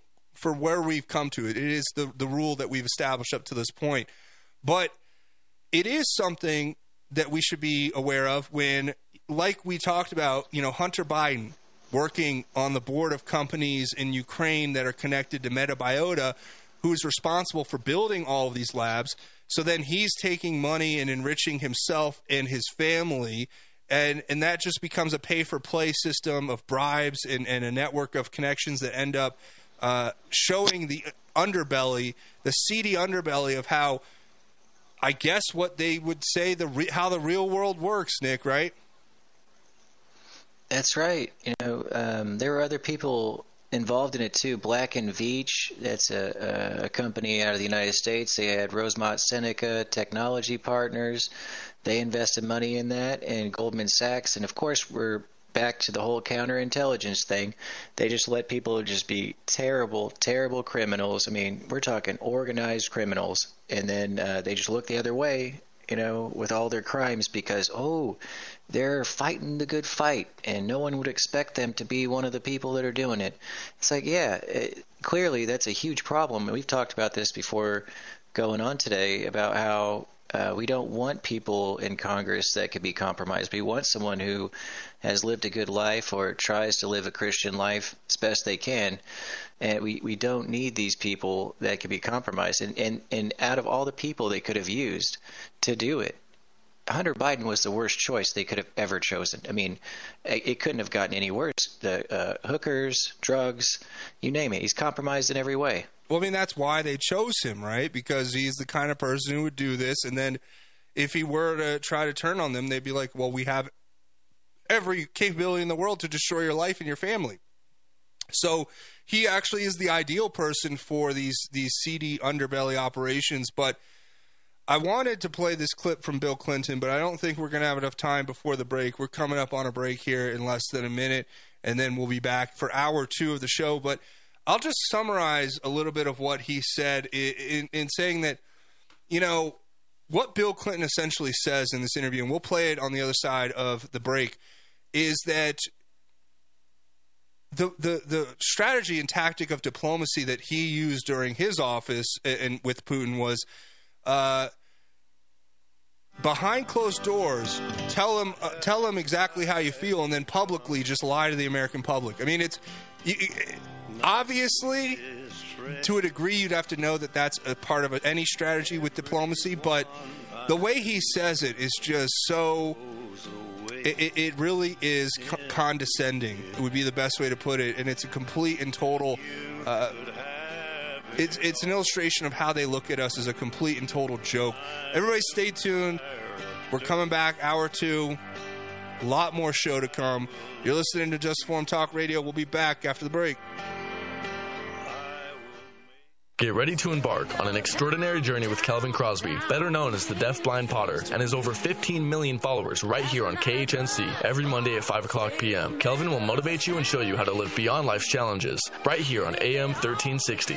for where we've come to. It. It is the the rule that we've established up to this point, but it is something that we should be aware of when, like we talked about, you know, Hunter Biden working on the board of companies in Ukraine that are connected to Metabiota, who's responsible for building all of these labs. So then he's taking money and enriching himself and his family. And, and that just becomes a pay for play system of bribes and, and a network of connections that end up uh, showing the underbelly, the seedy underbelly of how, I guess, what they would say the re- how the real world works. Nick, right? That's right. You know, um, there were other people involved in it too. Black and Veatch, that's a, a company out of the United States. They had Rosemont Seneca Technology Partners. They invested money in that, and Goldman Sachs. And of course, we're back to the whole counterintelligence thing. They just let people just be terrible, terrible criminals. I mean, we're talking organized criminals, and then uh, they just look the other way, you know, with all their crimes because oh, they're fighting the good fight, and no one would expect them to be one of the people that are doing it. It's like, yeah, it, clearly that's a huge problem. We've talked about this before going on today about how uh, we don't want people in Congress that could be compromised. We want someone who has lived a good life or tries to live a Christian life as best they can. And we, we don't need these people that could be compromised. And, and, and out of all the people they could have used to do it, Hunter Biden was the worst choice they could have ever chosen. I mean, it couldn't have gotten any worse. The uh, hookers, drugs, you name it. He's compromised in every way. Well, I mean, that's why they chose him, right? Because he's the kind of person who would do this. And then if he were to try to turn on them, they'd be like, well, we have every capability in the world to destroy your life and your family. So he actually is the ideal person for these these seedy underbelly operations. But I wanted to play this clip from Bill Clinton, but I don't think we're going to have enough time before the break. We're coming up on a break here in less than a minute, and then we'll be back for hour two of the show. But I'll just summarize a little bit of what he said in, in, in saying that, you know, what Bill Clinton essentially says in this interview, and we'll play it on the other side of the break, is that the the the strategy and tactic of diplomacy that he used during his office and, with Putin was uh, behind closed doors tell him uh, tell him exactly how you feel and then publicly just lie to the American public. I mean it's you, obviously to a degree you'd have to know that that's a part of any strategy with diplomacy but the way he says it is just so it, it, really is co- condescending. It would be the best way to put it, and it's a complete and total. Uh, it's it's an illustration of how they look at us as a complete and total joke. Everybody, stay tuned. We're coming back, hour two. A lot more show to come. You're listening to Just Informed Talk Radio. We'll be back after the break. Get ready to embark on an extraordinary journey with Kelvin Crosby, better known as the Deaf Blind Potter, and his over 15 million followers right here on KHNC every Monday at 5 o'clock p.m. Kelvin will motivate you and show you how to live beyond life's challenges right here on AM 1360.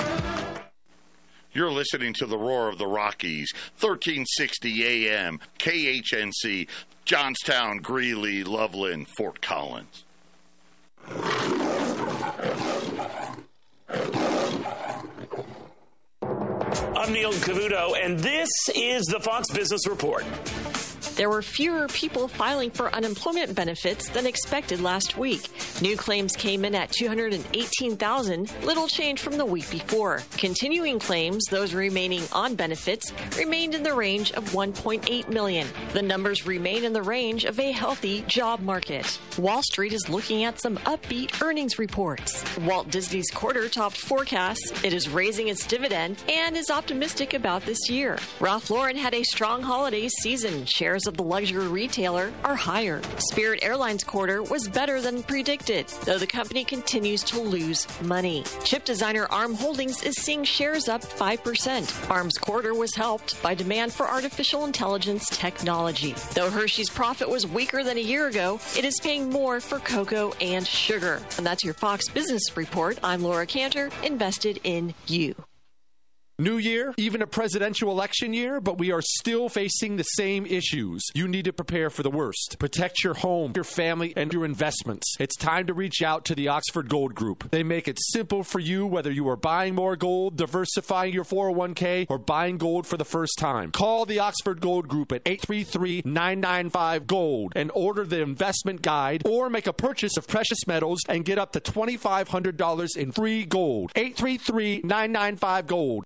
You're listening to the Roar of the Rockies, 1360 AM, KHNC, Johnstown, Greeley, Loveland, Fort Collins. I'm Neil Cavuto, and this is the Fox Business Report. There were fewer people filing for unemployment benefits than expected last week. New claims came in at 218,000, little change from the week before. Continuing claims, those remaining on benefits, remained in the range of 1.8 million. The numbers remain in the range of a healthy job market. Wall Street is looking at some upbeat earnings reports. Walt Disney's quarter topped forecasts, it is raising its dividend, and is optimistic about this year. Ralph Lauren had a strong holiday season. Shares of the luxury retailer are higher. Spirit Airlines quarter was better than predicted, though the company continues to lose money. Chip designer ARM Holdings is seeing shares up 5%. ARM's quarter was helped by demand for artificial intelligence technology. Though Hershey's profit was weaker than a year ago, it is paying more for cocoa and sugar. And that's your Fox Business Report. I'm Laura Cantor, invested in you. New year, even a presidential election year, but we are still facing the same issues. You need to prepare for the worst. Protect your home, your family, and your investments. It's time to reach out to the Oxford Gold Group. They make it simple for you whether you are buying more gold, diversifying your 401k, or buying gold for the first time. Call the Oxford Gold Group at 833 995 Gold and order the investment guide or make a purchase of precious metals and get up to $2,500 in free gold. 833 995 Gold.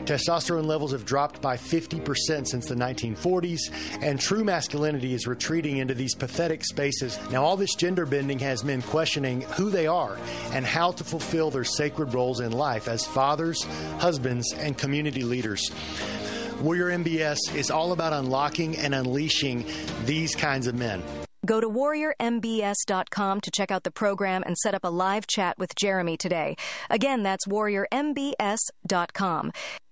Testosterone levels have dropped by 50% since the 1940s, and true masculinity is retreating into these pathetic spaces. Now, all this gender bending has men questioning who they are and how to fulfill their sacred roles in life as fathers, husbands, and community leaders. Warrior MBS is all about unlocking and unleashing these kinds of men. Go to warriormbs.com to check out the program and set up a live chat with Jeremy today. Again, that's warriormbs.com.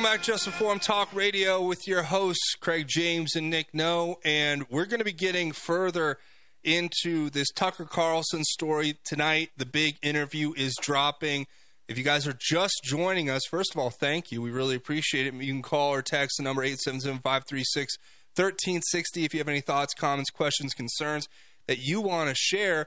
Welcome back to Just Informed Talk Radio with your hosts, Craig James and Nick No. And we're going to be getting further into this Tucker Carlson story tonight. The big interview is dropping. If you guys are just joining us, first of all, thank you. We really appreciate it. You can call or text the number 877 536 1360 if you have any thoughts, comments, questions, concerns that you want to share.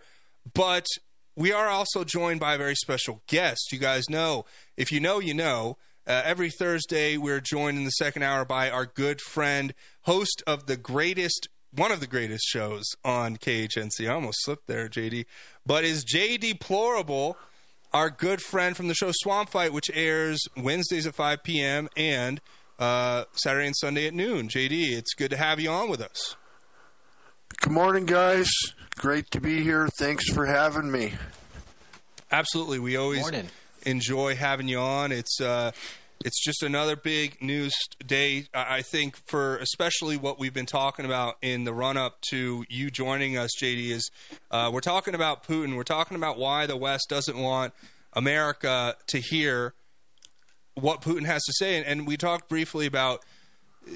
But we are also joined by a very special guest. You guys know, if you know, you know. Uh, every Thursday, we're joined in the second hour by our good friend, host of the greatest, one of the greatest shows on KHNC. I almost slipped there, JD, but is J Deplorable, our good friend from the show Swamp Fight, which airs Wednesdays at 5 p.m. and uh, Saturday and Sunday at noon. JD, it's good to have you on with us. Good morning, guys. Great to be here. Thanks for having me. Absolutely, we always Morning. Enjoy having you on. It's uh, it's just another big news day. I think for especially what we've been talking about in the run up to you joining us, JD, is uh, we're talking about Putin. We're talking about why the West doesn't want America to hear what Putin has to say, and, and we talked briefly about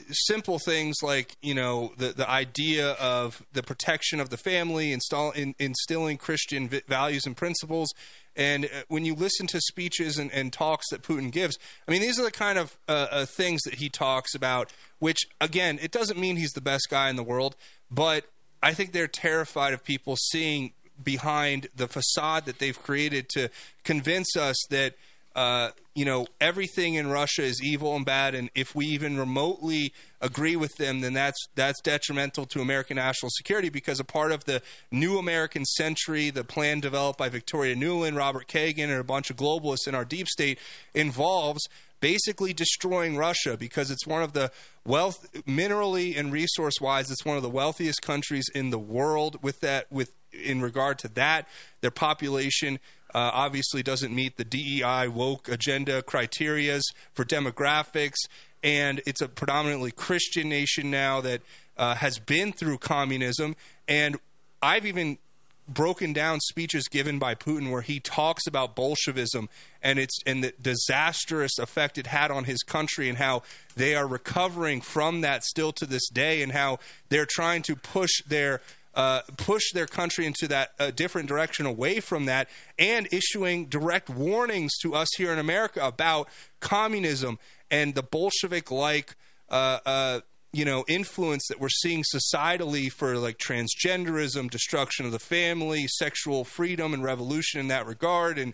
simple things like you know the the idea of the protection of the family, install, in, instilling Christian vi- values and principles. And uh, when you listen to speeches and, and talks that Putin gives, I mean, these are the kind of uh, uh, things that he talks about. Which, again, it doesn't mean he's the best guy in the world, but I think they're terrified of people seeing behind the facade that they've created to convince us that uh, you know everything in Russia is evil and bad, and if we even remotely agree with them, then that's that's detrimental to American national security because a part of the new American century, the plan developed by Victoria Nuland, Robert Kagan, and a bunch of globalists in our deep state involves basically destroying Russia because it's one of the wealth minerally and resource wise it's one of the wealthiest countries in the world with that with in regard to that. Their population uh, obviously doesn't meet the DEI woke agenda criterias for demographics. And it's a predominantly Christian nation now that uh, has been through communism. And I've even broken down speeches given by Putin where he talks about Bolshevism and its and the disastrous effect it had on his country and how they are recovering from that still to this day and how they're trying to push their uh, push their country into that uh, different direction away from that, and issuing direct warnings to us here in America about communism and the Bolshevik-like. Uh, uh, you know, influence that we're seeing societally for like transgenderism, destruction of the family, sexual freedom, and revolution in that regard, and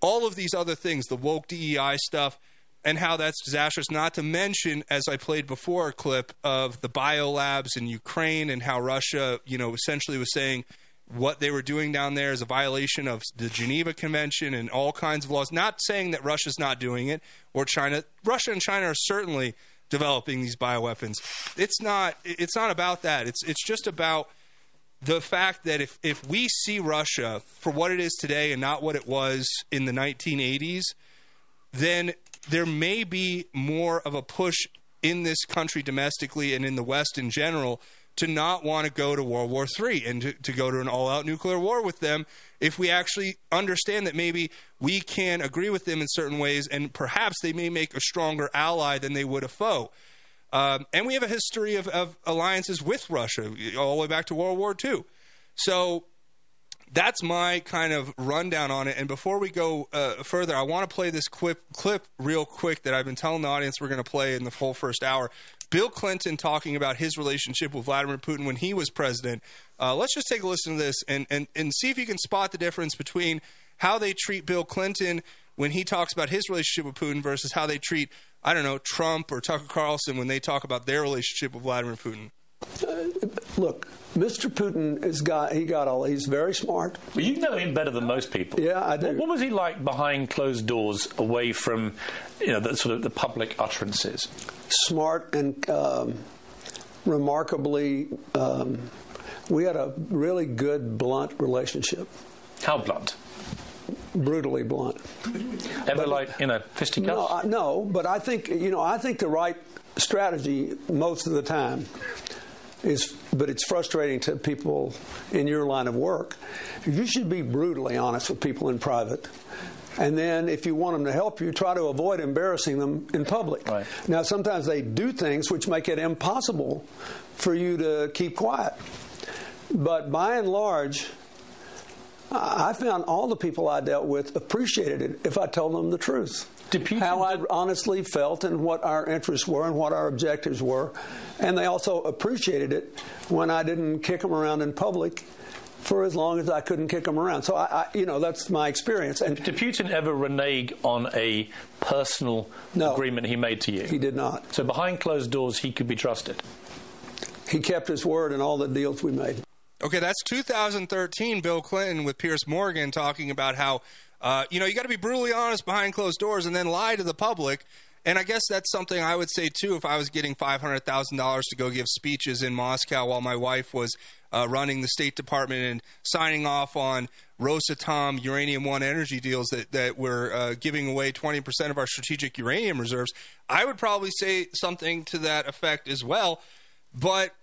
all of these other things, the woke DEI stuff, and how that's disastrous. Not to mention, as I played before, a clip of the biolabs in Ukraine and how Russia, you know, essentially was saying what they were doing down there is a violation of the Geneva Convention and all kinds of laws. Not saying that Russia's not doing it or China. Russia and China are certainly developing these bioweapons. It's not. It's not about that. It's it's just about the fact that if if we see Russia for what it is today and not what it was in the 1980s, then there may be more of a push in this country domestically and in the West in general to not want to go to World War III and to, to go to an all out nuclear war with them if we actually understand that maybe we can agree with them in certain ways and perhaps they may make a stronger ally than they would a foe. Um, and we have a history of, of alliances with Russia all the way back to World War II. So that's my kind of rundown on it. And before we go uh, further, I want to play this clip, clip real quick that I've been telling the audience we're going to play in the whole first hour. Bill Clinton talking about his relationship with Vladimir Putin when he was president. Uh, let's just take a listen to this and, and, and see if you can spot the difference between how they treat Bill Clinton when he talks about his relationship with Putin versus how they treat, I don't know, Trump or Tucker Carlson when they talk about their relationship with Vladimir Putin. Look, Mr. Putin is got he got all he's very smart. Well, you know him better than most people. Yeah, I do. What, was he like behind closed doors, away from you know the sort of the public utterances? Smart and um, remarkably, um, we had a really good blunt relationship. How blunt? Brutally blunt. Ever like you know fisticuffs? No, no, but I think you know I think the right strategy most of the time is, but it's frustrating to people in your line of work. You should be brutally honest with people in private. And then, if you want them to help you, try to avoid embarrassing them in public. Right. Now, sometimes they do things which make it impossible for you to keep quiet. But by and large, I I found all the people I dealt with appreciated it if I told them the truth. How I honestly felt and what our interests were and what our objectives were. And they also appreciated it when I didn't kick them around in public for as long as I couldn't kick them around. So, I, I you know, that's my experience. And Did Putin ever renege on a personal agreement he made to you? He did not. So behind closed doors, he could be trusted. he kept his word in all the deals we made. Okay, that's 2013. Bill Clinton with Piers Morgan talking about how, uh, you know, you got to be brutally honest behind closed doors and then lie to the public. And I guess that's something I would say too if I was getting $500,000 to go give speeches in Moscow while my wife was uh, running the State Department and signing off on Rosatom Uranium One energy deals that, that were uh, giving away 20% of our strategic uranium reserves. I would probably say something to that effect as well. But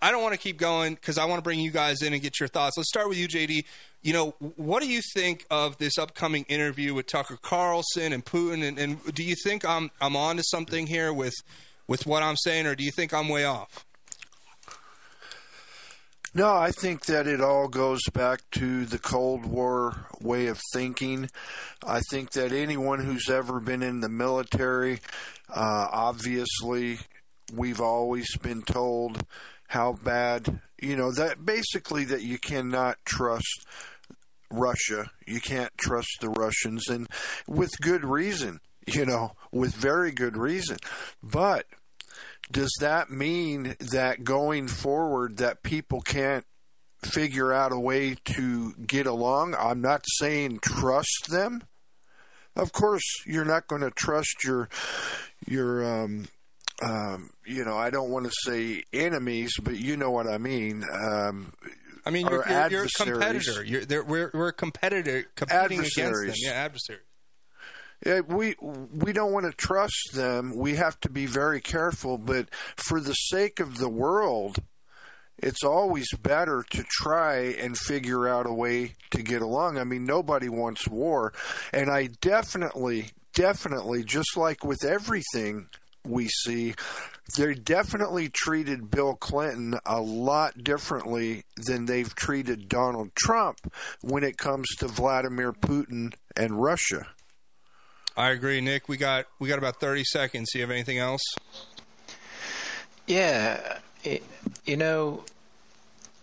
I- don't want to keep going because I want to bring you guys in and get your thoughts. Let's start with you, JD. You know, what do you think of this upcoming interview with Tucker Carlson and Putin? And, and do you think I'm I'm on to something here with with what I'm saying, or do you think I'm way off? No, I think that it all goes back to the Cold War way of thinking. I think that anyone who's ever been in the military, uh, obviously, we've always been told how bad, you know, that basically that you cannot trust Russia. You can't trust the Russians, and with good reason, you know, with very good reason. But does that mean that going forward that people can't figure out a way to get along? I'm not saying trust them. Of course, you're not going to trust your your um, um, you know, I don't want to say enemies, but you know what I mean. Um, I mean, you're, you're, you're a competitor. You're, we're, we're a competitor competing against them. Yeah, adversaries. Yeah, we we don't want to trust them. We have to be very careful, but for the sake of the world, it's always better to try and figure out a way to get along. I mean, nobody wants war, and I definitely, definitely, just like with everything, we see, they definitely treated Bill Clinton a lot differently than they've treated Donald Trump when it comes to Vladimir Putin and Russia. I agree, Nick. We got we got about thirty seconds. Do you have anything else? Yeah, it, you know,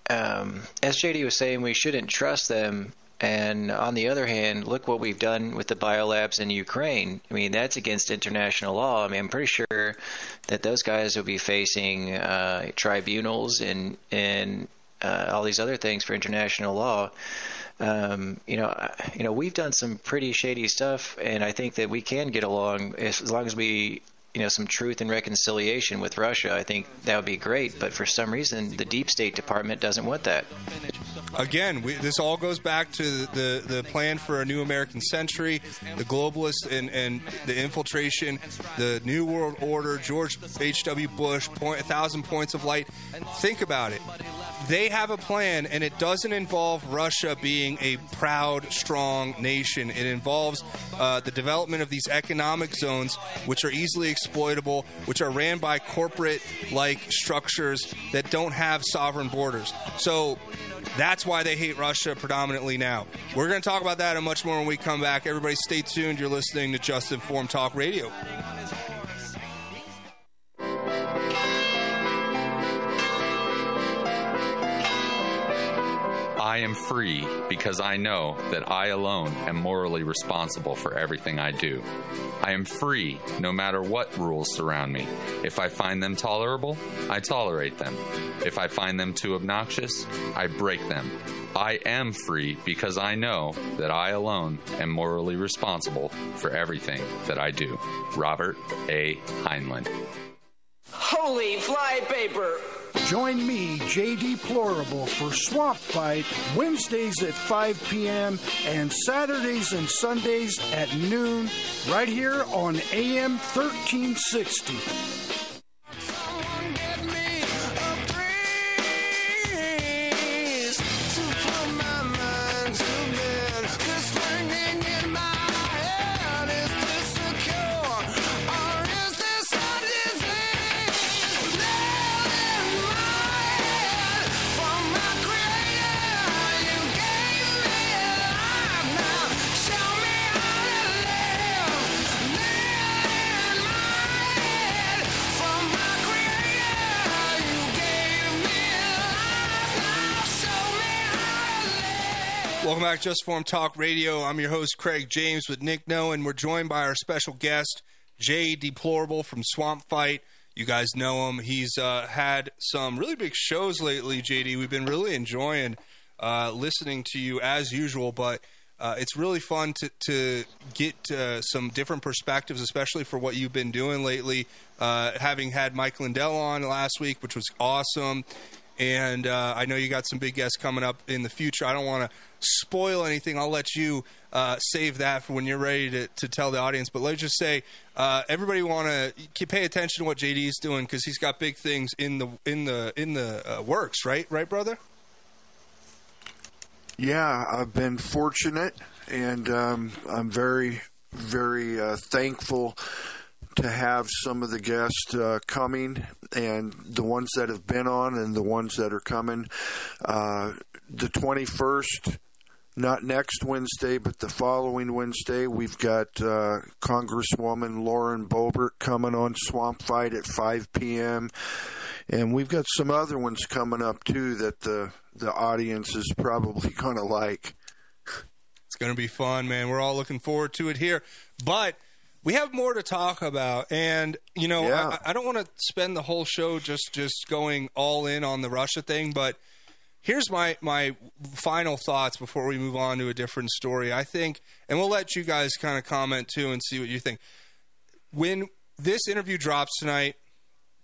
um, as JD was saying, we shouldn't trust them. And on the other hand, look what we've done with the biolabs in Ukraine. I mean, that's against international law. I mean, I'm pretty sure that those guys will be facing uh, tribunals and and uh, all these other things for international law. Um, you know, you know, we've done some pretty shady stuff, and I think that we can get along as, as long as we, you know, some truth and reconciliation with Russia. I think that would be great. But for some reason, the deep state department doesn't want that. Again, we, this all goes back to the, the plan for a new American century, the globalists and, and the infiltration, the New World Order, George H.W. Bush, point, a thousand points of light. Think about it. They have a plan, and it doesn't involve Russia being a proud, strong nation. It involves uh, the development of these economic zones, which are easily exploitable, which are ran by corporate like structures that don't have sovereign borders. So that's why they hate Russia predominantly now. We're going to talk about that and much more when we come back. Everybody stay tuned. You're listening to Just Informed Talk Radio. I am free because I know that I alone am morally responsible for everything I do. I am free no matter what rules surround me. If I find them tolerable, I tolerate them. If I find them too obnoxious, I break them. I am free because I know that I alone am morally responsible for everything that I do. Robert A. Heinlein. Holy flypaper! Join me, JD Plorable, for Swamp Fight Wednesdays at 5 p.m. and Saturdays and Sundays at noon, right here on AM 1360. Welcome back, to Just Informed Talk Radio. I'm your host, Craig James, with Nick No, and we're joined by our special guest, Jay Deplorable from Swamp Fight. You guys know him. He's uh, had some really big shows lately, JD. We've been really enjoying uh, listening to you as usual, but uh, it's really fun to, to get uh, some different perspectives, especially for what you've been doing lately. Uh, having had Mike Lindell on last week, which was awesome. And uh, I know you got some big guests coming up in the future. I don't want to spoil anything. I'll let you uh, save that for when you're ready to, to tell the audience. But let's just say uh, everybody want to pay attention to what JD is doing because he's got big things in the in the in the uh, works. Right, right, brother. Yeah, I've been fortunate, and um, I'm very, very uh, thankful to have some of the guests uh, coming, and the ones that have been on, and the ones that are coming. Uh, the 21st, not next Wednesday, but the following Wednesday, we've got uh, Congresswoman Lauren Boebert coming on Swamp Fight at 5 p.m. And we've got some other ones coming up too that the the audience is probably going to like. It's going to be fun, man. We're all looking forward to it here. But we have more to talk about, and you know, Yeah. I, I don't want to spend the whole show just just going all in on the Russia thing, but here's my my final thoughts before we move on to a different story. I think, and we'll let you guys kind of comment too and see what you think. When this interview drops tonight,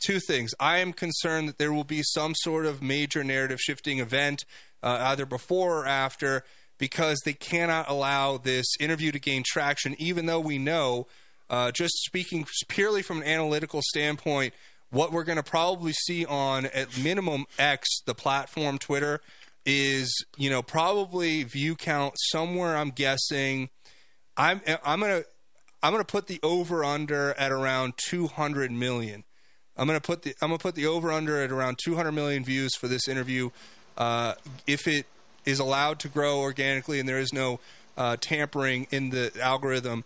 two things. I am concerned that there will be some sort of major narrative shifting event, uh, either before or after, because they cannot allow this interview to gain traction, even though we know, uh, just speaking purely from an analytical standpoint, what we're going to probably see on at minimum X, the platform Twitter, is you know probably view count somewhere. I'm guessing. I'm I'm gonna I'm to put the over under at around 200 million. I'm to put the I'm to put the over under at around 200 million views for this interview. Uh, if it is allowed to grow organically and there is no uh, tampering in the algorithm,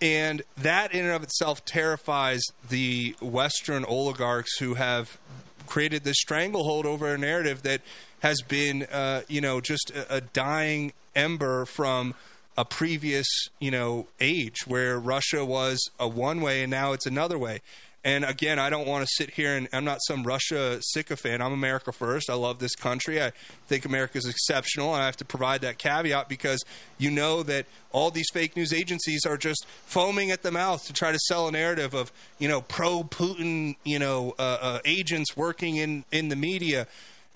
and that in and of itself terrifies the Western oligarchs who have created this stranglehold over a narrative that has been, uh, you know, just a, a dying ember from a previous, you know, age where Russia was a one way and now it's another way. And again, I don't want to sit here and I'm not some Russia sycophant. I'm America first. I love this country. I think America is exceptional. And I have to provide that caveat because you know that all these fake news agencies are just foaming at the mouth to try to sell a narrative of, you know, pro Putin, you know, uh, uh, agents working in, in the media.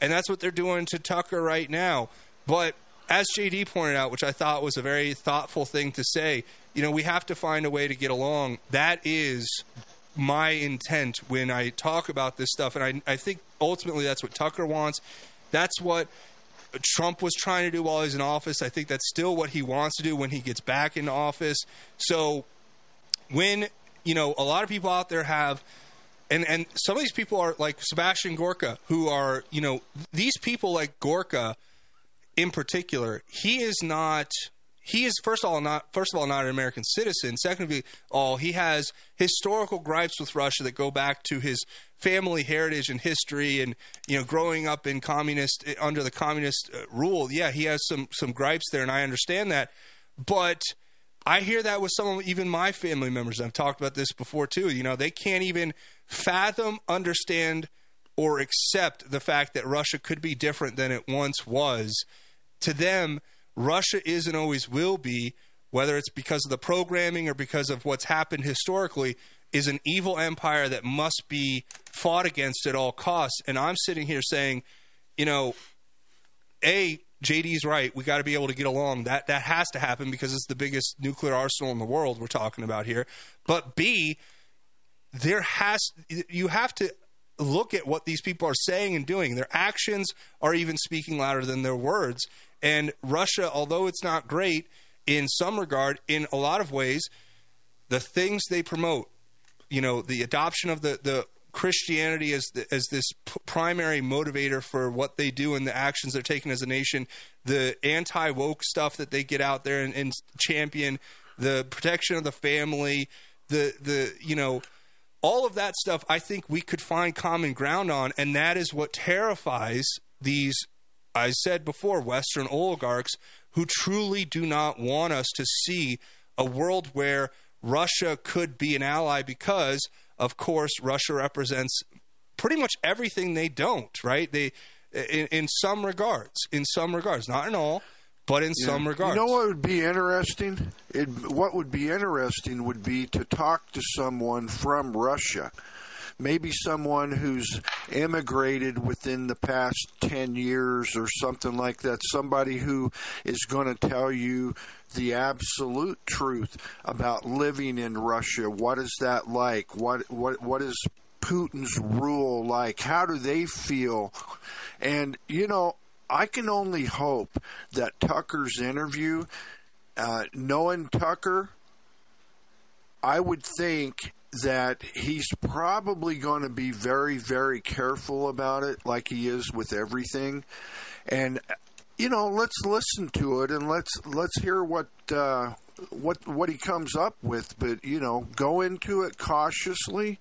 And that's what they're doing to Tucker right now. But as JD pointed out, which I thought was a very thoughtful thing to say, you know, we have to find a way to get along. That is my intent when I talk about this stuff. And I, I think ultimately that's what Tucker wants. That's what Trump was trying to do while he's in office. I think that's still what he wants to do when he gets back in office. So when, you know, a lot of people out there have and and some of these people are like Sebastian Gorka, who are you know these people like Gorka, in particular. He is not. He is first of all not first of all not an American citizen. Secondly, all he has historical gripes with Russia that go back to his family heritage and history, and you know growing up in communist under the communist uh, rule. Yeah, he has some some gripes there, and I understand that, but. I hear that with some of even my family members. I've talked about this before too. You know, they can't even fathom, understand, or accept the fact that Russia could be different than it once was. To them, Russia is and always will be, whether it's because of the programming or because of what's happened historically, is an evil empire that must be fought against at all costs. And I'm sitting here saying, you know, A, JD's right. We got to be able to get along. That that has to happen because it's the biggest nuclear arsenal in the world we're talking about here. But B, there has you have to look at what these people are saying and doing. Their actions are even speaking louder than their words. And Russia, although it's not great in some regard, in a lot of ways, the things they promote, you know, the adoption of the, the Christianity as the, as this p- primary motivator for what they do and the actions they're taking as a nation, the anti woke stuff that they get out there and, and champion, the protection of the family, the the you know all of that stuff I think we could find common ground on, and that is what terrifies these, I said before, Western oligarchs who truly do not want us to see a world where Russia could be an ally because, of course, Russia represents pretty much everything they don't, right? They, in, in some regards, in some regards, not in all, but in Yeah. some regards. You know what would be interesting? It, what would be interesting would be to talk to someone from Russia. Maybe someone who's immigrated within the past 10 years or something like that. Somebody who is going to tell you the absolute truth about living in Russia. What is that like? What, what, what is Putin's rule like? How do they feel? And, you know, I can only hope that Tucker's interview, uh, knowing Tucker, I would think that he's probably going to be very, very careful about it, like he is with everything. And you know, let's listen to it and let's let's hear what uh, what what he comes up with. But you know, go into it cautiously.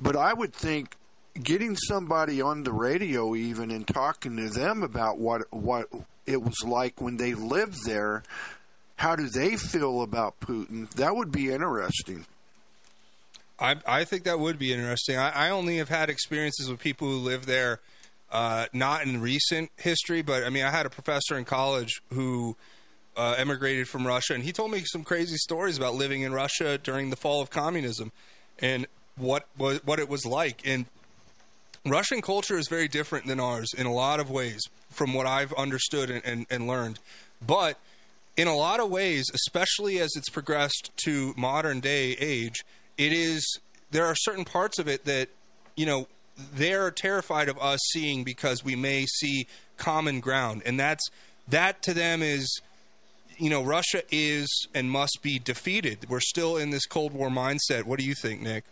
But I would think getting somebody on the radio even and talking to them about what what it was like when they lived there, how do they feel about Putin? That would be interesting. I, I think that would be interesting. I, I only have had experiences with people who live there, uh, not in recent history, but I mean, I had a professor in college who uh, emigrated from Russia, and he told me some crazy stories about living in Russia during the fall of communism and what was what it was like. And Russian culture is very different than ours in a lot of ways, from what I've understood and, and, and learned. But in a lot of ways, especially as it's progressed to modern day age, it is there are certain parts of it that you know they're terrified of us seeing because we may see common ground, and that's that to them is you know, Russia is and must be defeated. We're still in this Cold War mindset. What do you think, Nick?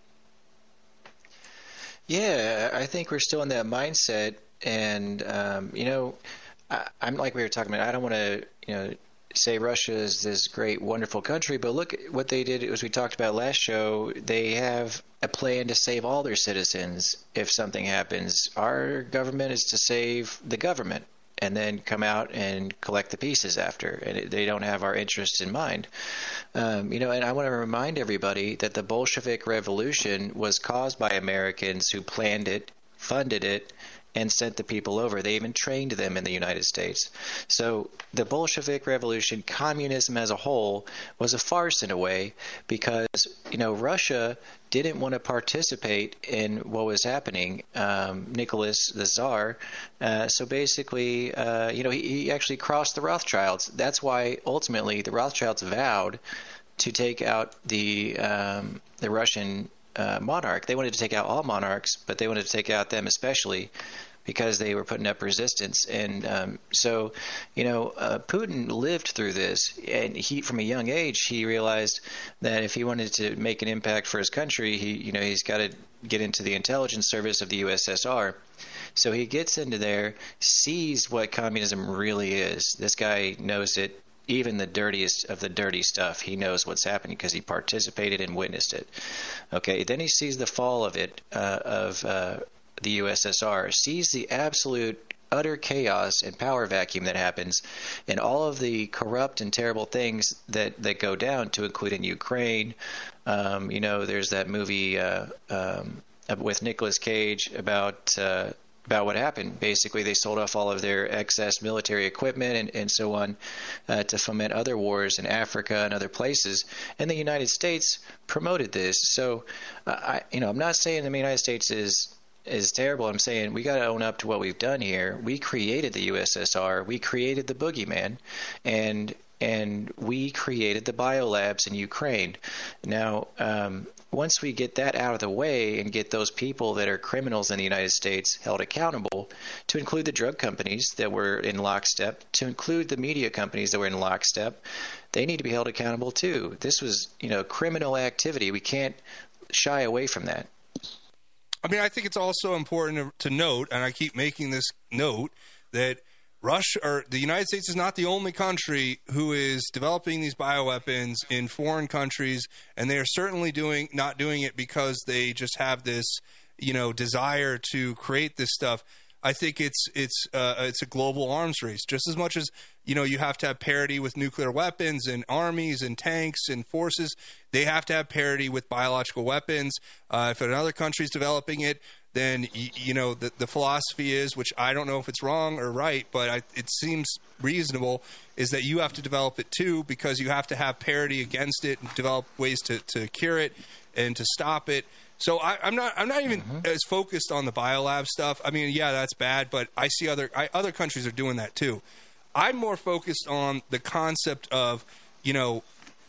Yeah, I think we're still in that mindset, and um, you know, I, I'm like we were talking about. I don't want to, you know, say Russia is this great, wonderful country, but look at what they did. As we talked about last show, they have a plan to save all their citizens if something happens. Our government is to save the government and then come out and collect the pieces after. And they don't have our interests in mind. Um, you know, and I want to remind everybody that the Bolshevik Revolution was caused by Americans who planned it, funded it, and sent the people over. They even trained them in the United States. So the Bolshevik Revolution, communism as a whole, was a farce in a way because you know Russia didn't want to participate in what was happening. Um, Nicholas the Tsar, uh, so basically, uh, you know, he, he actually crossed the Rothschilds. That's why ultimately the Rothschilds vowed to take out the um, the Russian uh, monarch. They wanted to take out all monarchs, but they wanted to take out them especially because they were putting up resistance. And um, so, you know, uh, Putin lived through this, and he, from a young age, he realized that if he wanted to make an impact for his country, he, you know, he's got to get into the intelligence service of the USSR. So he gets into there, sees what communism really is. This guy knows it even the dirtiest of the dirty stuff. He knows what's happening because he participated and witnessed it. Okay, then he sees the fall of it, uh, of uh, the USSR, sees the absolute utter chaos and power vacuum that happens, and all of the corrupt and terrible things that, that go down, to include in Ukraine. Um, you know, there's that movie uh, um, with Nicolas Cage about uh, about what happened. Basically, they sold off all of their excess military equipment and, and so on uh, to foment other wars in Africa and other places. And the United States promoted this. So, I, you know, I'm not saying the United States is is terrible. I'm saying we got to own up to what we've done here. We created the USSR. We created the boogeyman, and and we created the biolabs in Ukraine. Now, um, once we get that out of the way and get those people that are criminals in the United States held accountable, to include the drug companies that were in lockstep, to include the media companies that were in lockstep, they need to be held accountable too. This was, you know, criminal activity. We can't shy away from that. I mean, I think it's also important to, note, and I keep making this note, that Russia or the United States is not the only country who is developing these bioweapons in foreign countries, and they are certainly doing not doing it because they just have this, you know, desire to create this stuff. I think it's it's uh, it's a global arms race just as much as you know you have to have parity with nuclear weapons and armies and tanks and forces. They have to have parity with biological weapons. Uh, if another country is developing it, then you, you know the, the philosophy is, which I don't know if it's wrong or right, but I, it seems reasonable, is that you have to develop it too because you have to have parity against it and develop ways to, to cure it and to stop it. So I, am not I'm not even Mm-hmm. as focused on the biolab stuff. I mean, yeah, that's bad, but I see other I, other countries are doing that too. I'm more focused on the concept of you know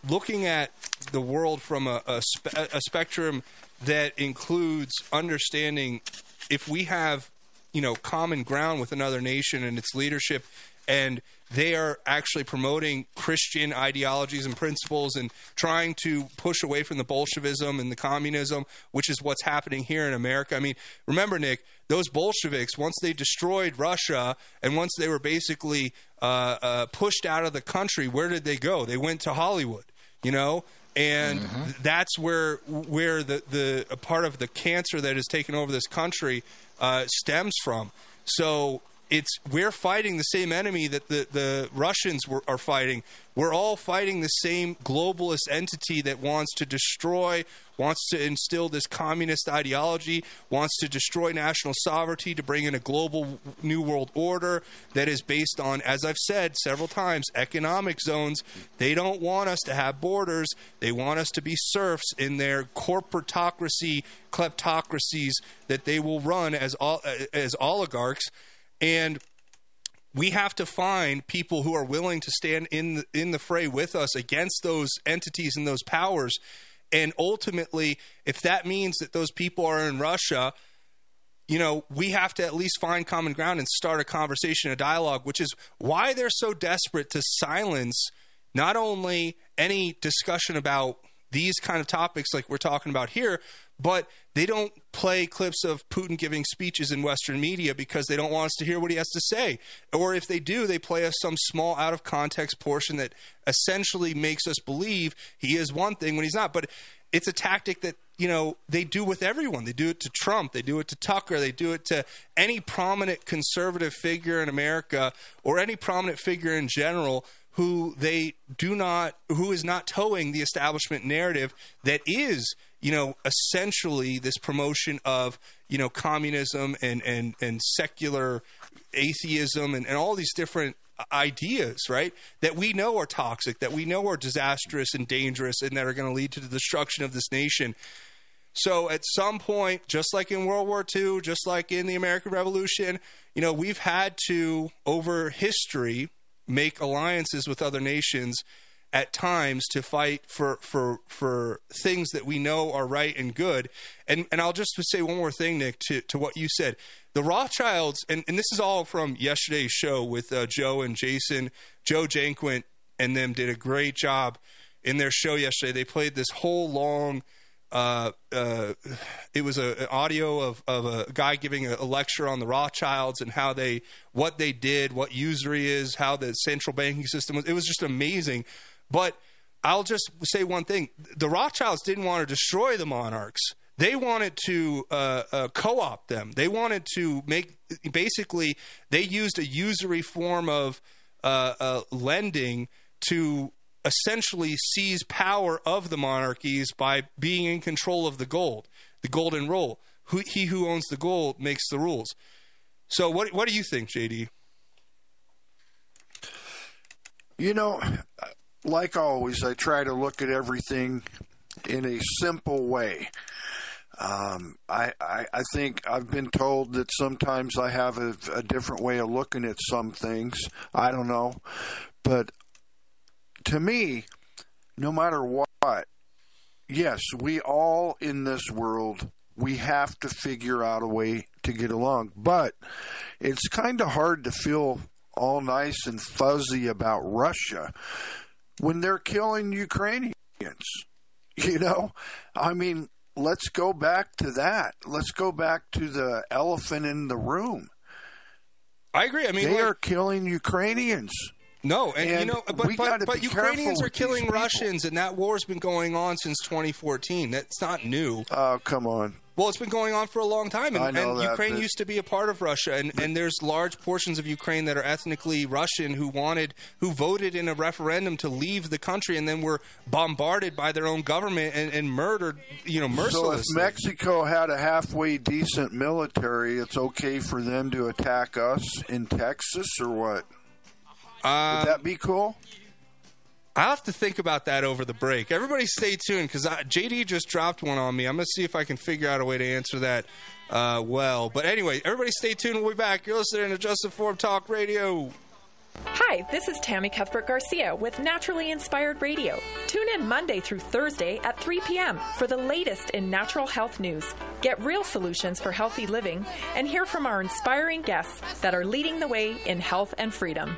looking at the world from a, a, spe- a spectrum that includes understanding if we have you know common ground with another nation and its leadership and they are actually promoting Christian ideologies and principles and trying to push away from the Bolshevism and the communism, which is what's happening here in America. I mean, remember, Nick, those Bolsheviks, once they destroyed Russia and once they were basically uh, uh, pushed out of the country, where did they go? They went to Hollywood, you know? And th- that's where where the, the a part of the cancer that has taken over this country uh, stems from. So it's we're fighting the same enemy that the, the Russians were, are fighting. We're all fighting the same globalist entity that wants to destroy, wants to instill this communist ideology, wants to destroy national sovereignty to bring in a global new world order that is based on, as I've said several times, economic zones. They don't want us to have borders. They want us to be serfs in their corporatocracy, kleptocracies that they will run as as oligarchs and we have to find people who are willing to stand in the, in the fray with us against those entities and those powers. And ultimately, if that means that those people are in Russia, you know, we have to at least find common ground and start a conversation, a dialogue, which is why they're so desperate to silence not only any discussion about these kind of topics like we're talking about here, but they don't play clips of Putin giving speeches in Western media because they don't want us to hear what he has to say. Or if they do, they play us some small out of context portion that essentially makes us believe he is one thing when he's not. But it's a tactic that you know they do with everyone. They do it to Trump. They do it to Tucker. They do it to any prominent conservative figure in America or any prominent figure in general who they do not who is not toeing the establishment narrative that is you know essentially this promotion of you know communism and and and secular atheism and, and all these different ideas right that we know are toxic that we know are disastrous and dangerous and that are going to lead to the destruction of this nation. So at some point, just like in World War II, just like in the American Revolution, you know, we've had to, over history, make alliances with other nations at times to fight for for for things that we know are right and good. And and I'll just say one more thing, Nick, to, to what you said. The Rothschilds, and, and this is all from yesterday's show with uh, Joe and Jason. Joe Janquint and them did a great job in their show yesterday. They played this whole long uh, uh, it was a, an audio of, of a guy giving a, a, lecture on the Rothschilds and how they, what they did, what usury is, how the central banking system was. It was just amazing. But I'll just say one thing: the Rothschilds didn't want to destroy the monarchs. They wanted to uh, uh co-opt them. They wanted to make basically they used a usury form of uh, uh, lending to essentially seize power of the monarchies by being in control of the gold, the golden rule. Who, he who owns the gold makes the rules. So, what what do you think, JD? You know, like always, I try to look at everything in a simple way. Um, I, I, I think I've been told that sometimes I have a, a different way of looking at some things. I don't know, but to me, no matter what, yes, we all in this world, we have to figure out a way to get along. But it's kind of hard to feel all nice and fuzzy about Russia when they're killing Ukrainians. You know, I mean, let's go back to that. Let's go back to the elephant in the room. I agree. I mean, they like, are killing Ukrainians. No, and, And you know, but but, but Ukrainians are killing. Russians, and that war's been going on since 2014. That's not new. Oh, come on. Well, it's been going on for a long time, and, and that, Ukraine but- used to be a part of Russia, and, and there's large portions of Ukraine that are ethnically Russian who wanted, who voted in a referendum to leave the country, and then were bombarded by their own government and, and murdered, you know, mercilessly. So if. Mexico had a halfway decent military, it's okay for them to attack us in Texas or what? Um, Would that be cool? I'll have to think about that over the break. Everybody stay tuned because JD just dropped one on me. I'm going to see if I can figure out a way to answer that uh, well. But anyway, everybody stay tuned. We'll be back. You're listening to Just Informed Talk Radio. Hi, this is Tammy Cuthbert Garcia with Naturally Inspired Radio. Tune in Monday through Thursday at 3 p.m. for the latest in natural health news. Get real solutions for healthy living and hear from our inspiring guests that are leading the way in health and freedom.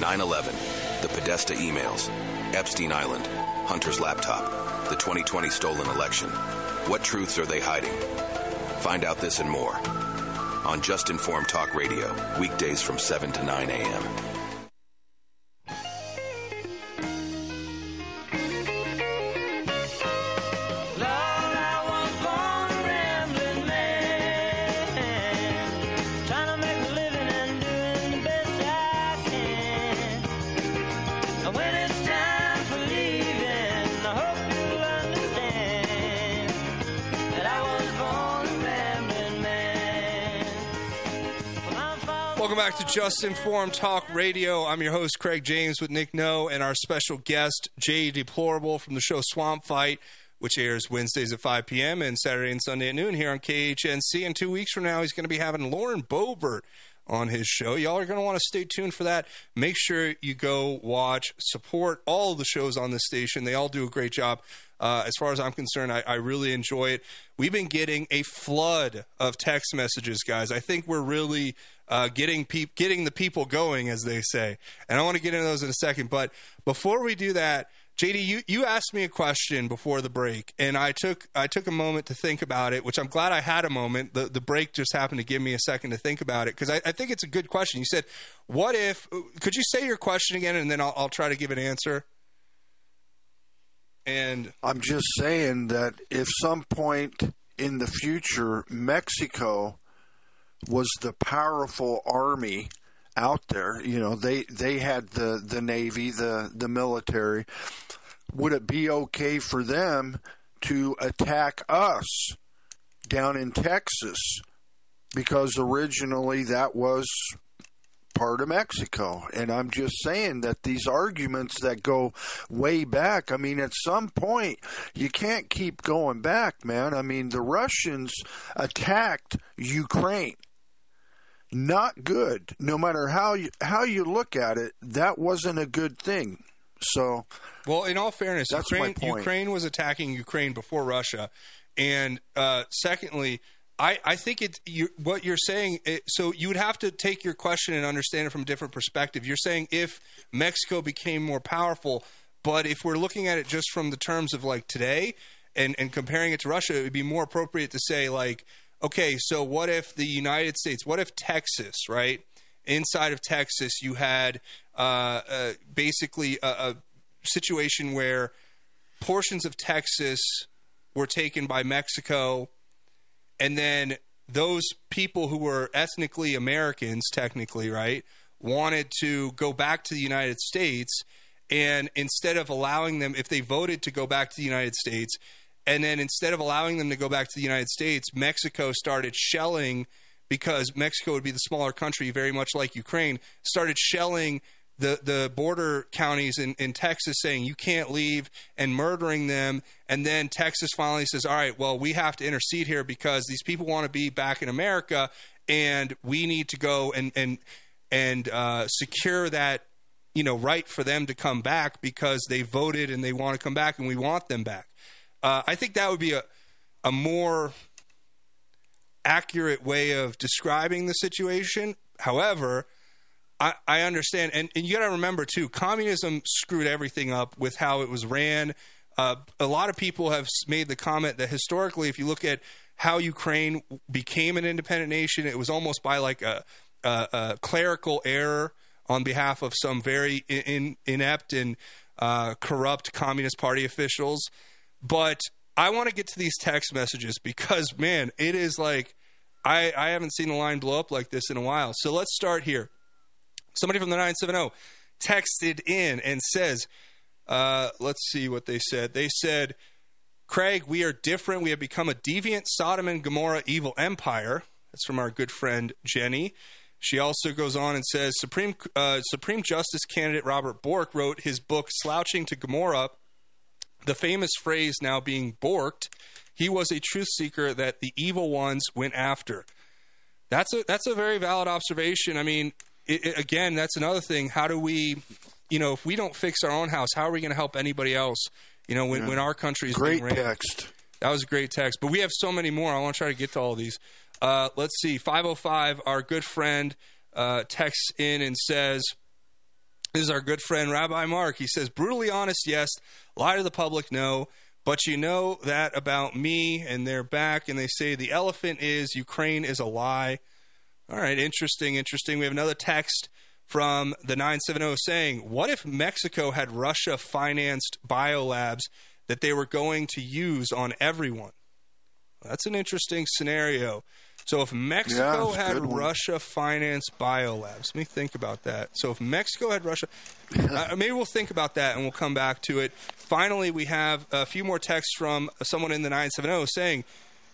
9 11, the Podesta emails, Epstein Island, Hunter's laptop, the 2020 stolen election. What truths are they hiding? Find out this and more on Just Informed Talk Radio, weekdays from 7 to 9 a.m. back to Just Informed Talk Radio. I'm your host, Craig James, with Nick No and our special guest, Jay Deplorable from the show Swamp Fight, which airs Wednesdays at 5 p.m. and Saturday and Sunday at noon here on KHNC. And two weeks from now, he's going to be having Lauren Boebert on his show. Y'all are going to want to stay tuned for that. Make sure you go watch, support all the shows on this station. They all do a great job. Uh, as far as I'm concerned, I, I really enjoy it. We've been getting a flood of text messages, guys. I think we're really uh, getting peop getting the people going, as they say. And I want to get into those in a second. But before we do that, JD, you, you asked me a question before the break, and I took I took a moment to think about it, which I'm glad I had a moment. The the break just happened to give me a second to think about it because I, I think it's a good question. You said, "What if?" Could you say your question again, and then I'll, I'll try to give an answer. And I'm just saying that if some point in the future Mexico was the powerful army out there, you know, they they had the the navy, the the military, would it be okay for them to attack us down in Texas because originally that was part of Mexico. And I'm just saying that these arguments that go way back, I mean, at some point, you can't keep going back, man. I mean, the Russians attacked Ukraine. Not good. No matter how you, how you look at it, that wasn't a good thing. So, well, in all fairness, Ukraine. Ukraine was attacking Ukraine before Russia, and uh, secondly, I, I think it you, what you're saying. It, so you would have to take your question and understand it from a different perspective. You're saying if Mexico became more powerful, but if we're looking at it just from the terms of like today and and comparing it to Russia, it would be more appropriate to say like, okay, so what if the United States, what if Texas, right? Inside of Texas, you had uh, uh, basically a, a situation where portions of Texas were taken by Mexico, and then those people who were ethnically Americans, technically, right, wanted to go back to the United States. And instead of allowing them, if they voted to go back to the United States, and then instead of allowing them to go back to the United States, Mexico started shelling because Mexico would be the smaller country, very much like Ukraine, started shelling the, the border counties in, in Texas saying you can't leave and murdering them. And then Texas finally says, all right, well, we have to intercede here because these people want to be back in America and we need to go and, and, and uh, secure that you know right for them to come back because they voted and they want to come back and we want them back. Uh, I think that would be a a more accurate way of describing the situation. However, I, I understand, and, and you got to remember too, communism screwed everything up with how it was ran. Uh, a lot of people have made the comment that historically, if you look at how Ukraine became an independent nation, it was almost by like a, a, a clerical error on behalf of some very in, in, inept and uh, corrupt Communist Party officials. But I want to get to these text messages because, man, it is like I, I haven't seen a line blow up like this in a while. So let's start here. Somebody from the 970 texted in and says, uh, let's see what they said. They said, Craig, we are different. We have become a deviant Sodom and Gomorrah evil empire. That's from our good friend Jenny. She also goes on and says Supreme uh, Supreme Justice candidate Robert Bork wrote his book Slouching to Gomorrah. The famous phrase now being borked. He was a truth seeker that the evil ones went after. That's a that's a very valid observation. I mean, it, it- again, that's another thing. How do we, you know, if we don't fix our own house, how are we going to help anybody else? You know, when, Yeah. when our country is Great being text. That was a great text, but we have so many more. I want to try to get to all these. Uh, let's see. 505, our good friend uh, texts in and says, This is our good friend Rabbi Mark. He says, Brutally honest, yes. Lie to the public, no. But you know that about me, and they're back, and they say the elephant is Ukraine is a lie. All right, interesting, interesting. We have another text from the 970 saying, What if Mexico had Russia financed biolabs that they were going to use on everyone? That's an interesting scenario. So if Mexico a had. Russia finance biolabs, let me think about that. So if Mexico had Russia, uh, maybe we'll think about that and we'll come back to it. Finally, we have a few more texts from someone in the 970 saying,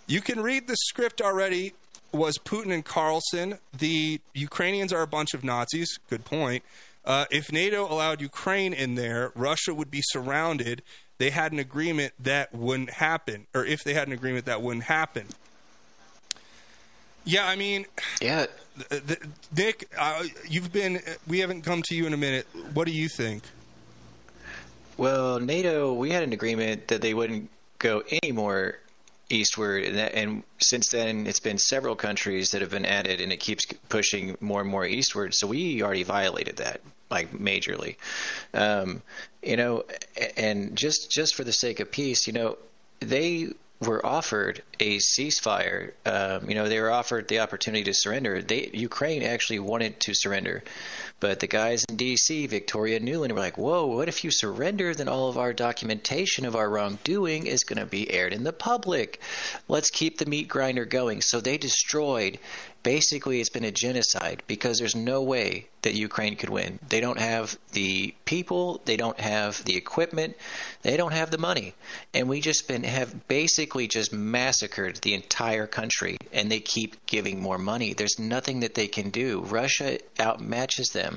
You can read the script already. was Putin and Carlson. The Ukrainians are a bunch of Nazis. Good point. Uh, if NATO allowed Ukraine in there, Russia would be surrounded. They had an agreement that wouldn't happen, or if they had an agreement that wouldn't happen. Yeah, I mean, yeah. Nick, uh, you've been. We haven't come to you in a minute. What do you think? Well, NATO, we had an agreement that they wouldn't go any more eastward, and, that, and since then it's been several countries that have been added, and it keeps pushing more and more eastward. So we already violated that like majorly, um, you know. And just just for the sake of peace, you know, they were offered a ceasefire. Um, you know, they were offered the opportunity to surrender. They Ukraine actually wanted to surrender, but the guys in D.C., Victoria Nuland, were like, "Whoa, what if you surrender? Then all of our documentation of our wrongdoing is going to be aired in the public. Let's keep the meat grinder going." So they destroyed. Basically, it's been a genocide because there's no way that Ukraine could win. They don't have the people, they don't have the equipment, they don't have the money, and we just been have basically just massacred the entire country. And they keep giving more money. There's nothing that they can do. Russia outmatches them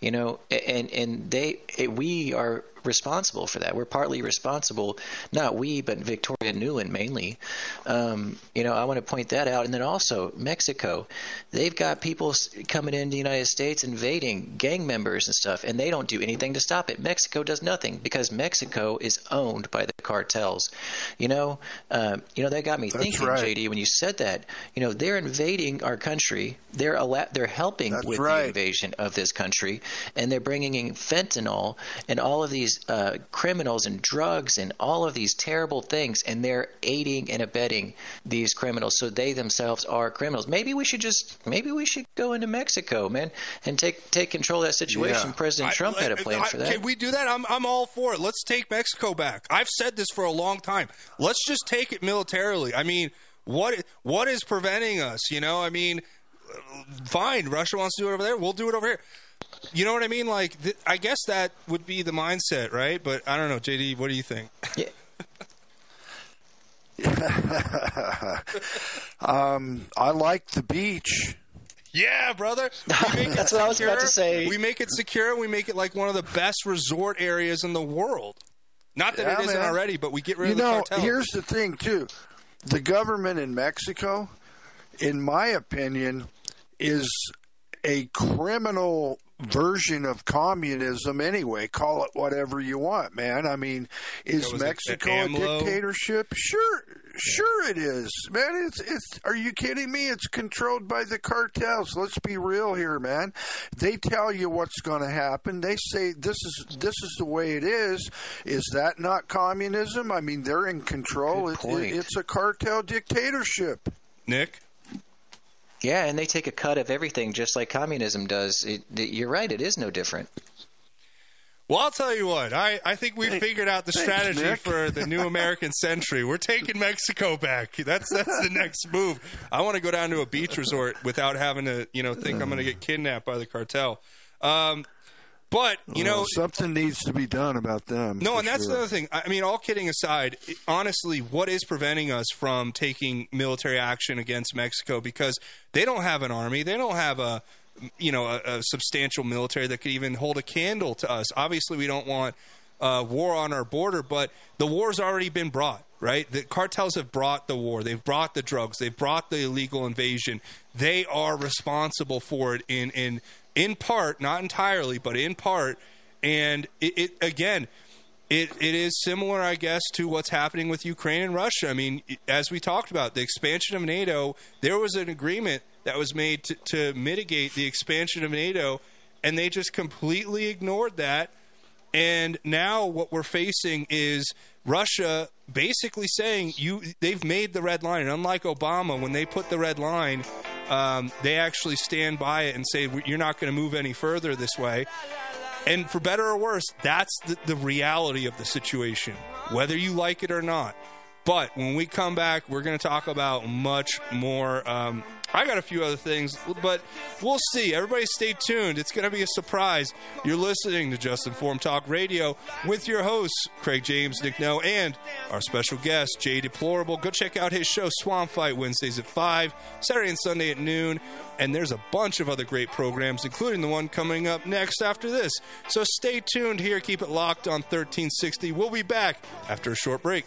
you know and and they eh, we are responsible for that. We're partly responsible not we but victoria nuland mainly. Um, you know i want to point that out. And then also mexico. They've got people coming into the united states invading gang members and stuff and they don't do anything to stop it. Mexico does nothing because mexico is owned by the cartels. You know um, you know that got me That's thinking right. jd when you said that. You know they're invading our country. They're alla- they're helping That's with right. the invasion of this country, and they're bringing in fentanyl and all of these uh, criminals and drugs and all of these terrible things, and they're aiding and abetting these criminals. So they themselves are criminals. Maybe we should just maybe we should go into Mexico, man, and take take control of that situation. Yeah. President I- Trump had a plan I- for that. Can we do that? I'm I'm all for it. Let's take Mexico back. I've said this for a long time. Let's just take it militarily. I mean, what what is preventing us? You know, I mean, fine. Russia wants to do it over there. We'll do it over here. You know what I mean? Like, th- I guess that would be the mindset, right? But I don't know, JD. What do you think? um, I like the beach. Yeah, brother. We make it That's what I was about to say. We make it secure. We make it like one of the best resort areas in the world. Not that Yeah, it isn't man. already, but we get rid you of the know, cartel. here's the thing too: the government in Mexico, in my opinion, is a criminal version of communism. Anyway, call it whatever you want, man. I mean, is Mexico a dictatorship? Sure, sure it is, man. It's it's. Are you kidding me? It's controlled by the cartels. Let's be real here, man. They tell you what's going to happen. They say this is this is the way it is. Is that not communism? I mean, they're in control. It, it, it's a cartel dictatorship. Nick. Yeah, and they take a cut of everything, just like communism does. It, it- you're right; it is no different. Well, I'll tell you what. I, I think we figured out the strategy Nick. for the new American century. We're taking Mexico back. That's that's the next move. I want to go down to a beach resort without having to, you know, think I'm going to get kidnapped by the cartel. Um, but you know, something needs to be done about them. No, and that's sure. the other thing. I mean, all kidding aside, honestly, what is preventing us from taking military action against Mexico? Because they don't have an army, they don't have a you know a, a substantial military that could even hold a candle to us. Obviously, we don't want uh, war on our border, but the war's already been brought. Right, the cartels have brought the war. They've brought the drugs. They've brought the illegal invasion. They are responsible for it in in in part, not entirely, but in part. And it, it again, it, it is similar, I guess, to what's happening with Ukraine and Russia. I mean, as we talked about, the expansion of NATO, there was an agreement that was made to, to mitigate the expansion of NATO, and they just completely ignored that. And now what we're facing is Russia basically saying you they've made the red line. And unlike Obama, when they put the red line, um, they actually stand by it and say you're not going to move any further this way. And for better or worse, that's the, the reality of the situation, whether you like it or not. But when we come back, we're going to talk about much more um, I got a few other things, but we'll see. Everybody stay tuned. It's going to be a surprise. You're listening to Just Informed Talk Radio with your hosts, Craig James, Nick No, and our special guest, Jay Deplorable. Go check out his show, Swamp Fight, Wednesdays at 5, Saturday and Sunday at noon. And there's a bunch of other great programs, including the one coming up next after this. So stay tuned here. Keep it locked on 1360. We'll be back after a short break.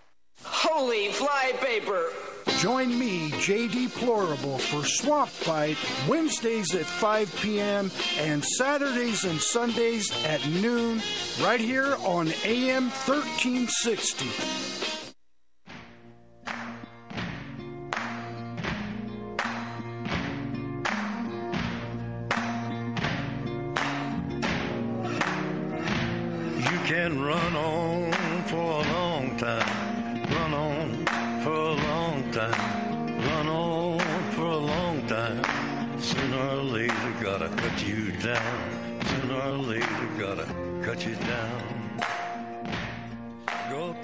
Holy flypaper! Join me, JD Plorable, for Swamp Fight Wednesdays at 5 p.m. and Saturdays and Sundays at noon, right here on AM 1360. You can run on for a long time. Run on for a long time. Run on for a long time. Sooner or later, gotta cut you down. Sooner or later, gotta cut you down.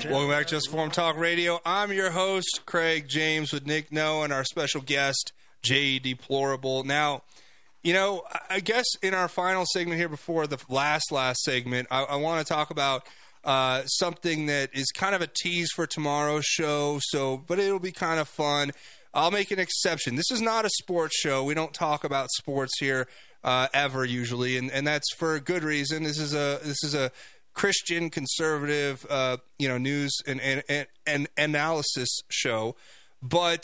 Welcome back to Just Informed Talk Radio. I'm your host, Craig James, with Nick No and our special guest, Jay Deplorable. Now, you know, I- guess in our final segment here before the last, last segment, I, I want to talk about uh, something that is kind of a tease for tomorrow's show. So, but it'll be kind of fun. I'll make an exception. This is not a sports show. We don't talk about sports here uh, ever usually, and, and that's for a good reason. This is a this is a Christian conservative, uh, you know, news and, and, and, and analysis show. But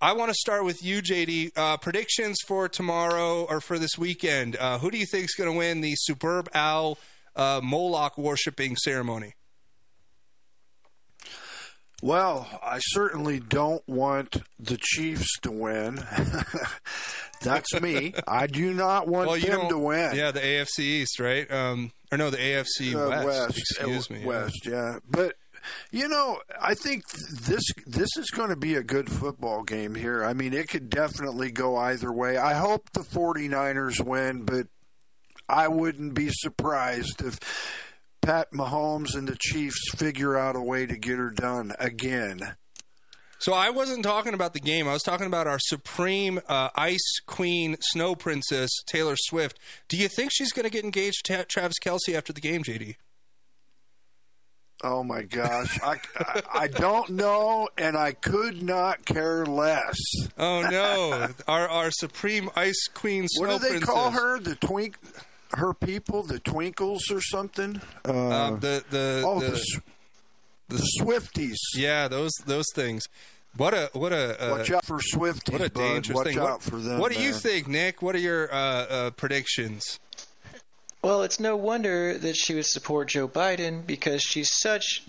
I want to start with you, JD. Uh, predictions for tomorrow or for this weekend. Uh, who do you think is going to win the Superb Owl uh, Moloch worshiping ceremony? Well, I certainly don't want the Chiefs to win. That's me. I do not want Well, them to win. Yeah, the AFC East, right? Um, or no, the AFC Uh, West. West, Excuse uh, me. West, yeah. But you know, I think this this is going to be a good football game here. I mean, it could definitely go either way. I hope the 49ers win, but I wouldn't be surprised if Pat Mahomes and the Chiefs figure out a way to get her done again. So I wasn't talking about the game. I was talking about our supreme uh, ice queen, snow princess, Taylor Swift. Do you think she's going to get engaged to Travis Kelce after the game, JD? Oh my gosh, I, I I don't know, and I could not care less. Oh no, our our supreme ice queen, snow What do they princess. call her? The twink, her people, the Twinkles or something. Uh, Uh, the the oh, the, the, the Swifties. yeah, those those things. What a what a uh, Watch out for Swifties, what a dangerous Watch thing. out what, for them. What do you think, Nick? What are your uh, uh, predictions? Well, it's no wonder that she would support Joe Biden because she's such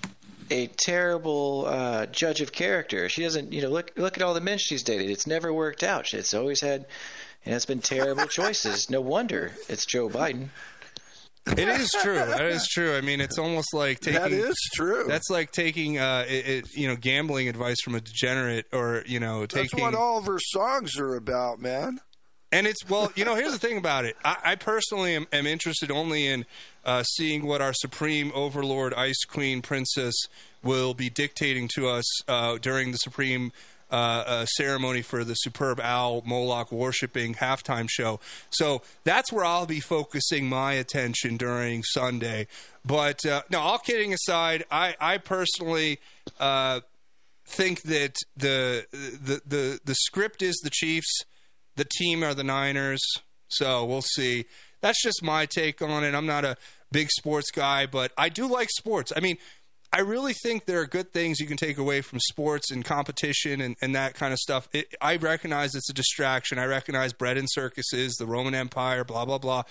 a terrible uh, judge of character. She doesn't, you know, look look at all the men she's dated. It's never worked out. It's always had, and it's been terrible choices. No wonder it's Joe Biden. It is true. That is true. I mean, it's almost like taking. That is true. That's like taking, uh, it, it, you know, gambling advice from a degenerate, or you know, taking. That's what all of her songs are about, man. And it's well, you know, here's the thing about it. I, I personally am, am interested only in uh, seeing what our supreme overlord, Ice Queen Princess, will be dictating to us uh, during the supreme uh, ceremony for the superb owl Moloch worshiping halftime show. So that's where I'll be focusing my attention during Sunday. But uh, no, all kidding aside, I, I personally. Uh, think that the, the the the script is the Chiefs, the team are the Niners. So we'll see. That's just my take on it. I'm not a big sports guy, but I do like sports. I mean, I really think there are good things you can take away from sports and competition and, and that kind of stuff. It, I recognize it's a distraction. I recognize bread and circuses, the Roman Empire, blah, blah, blah.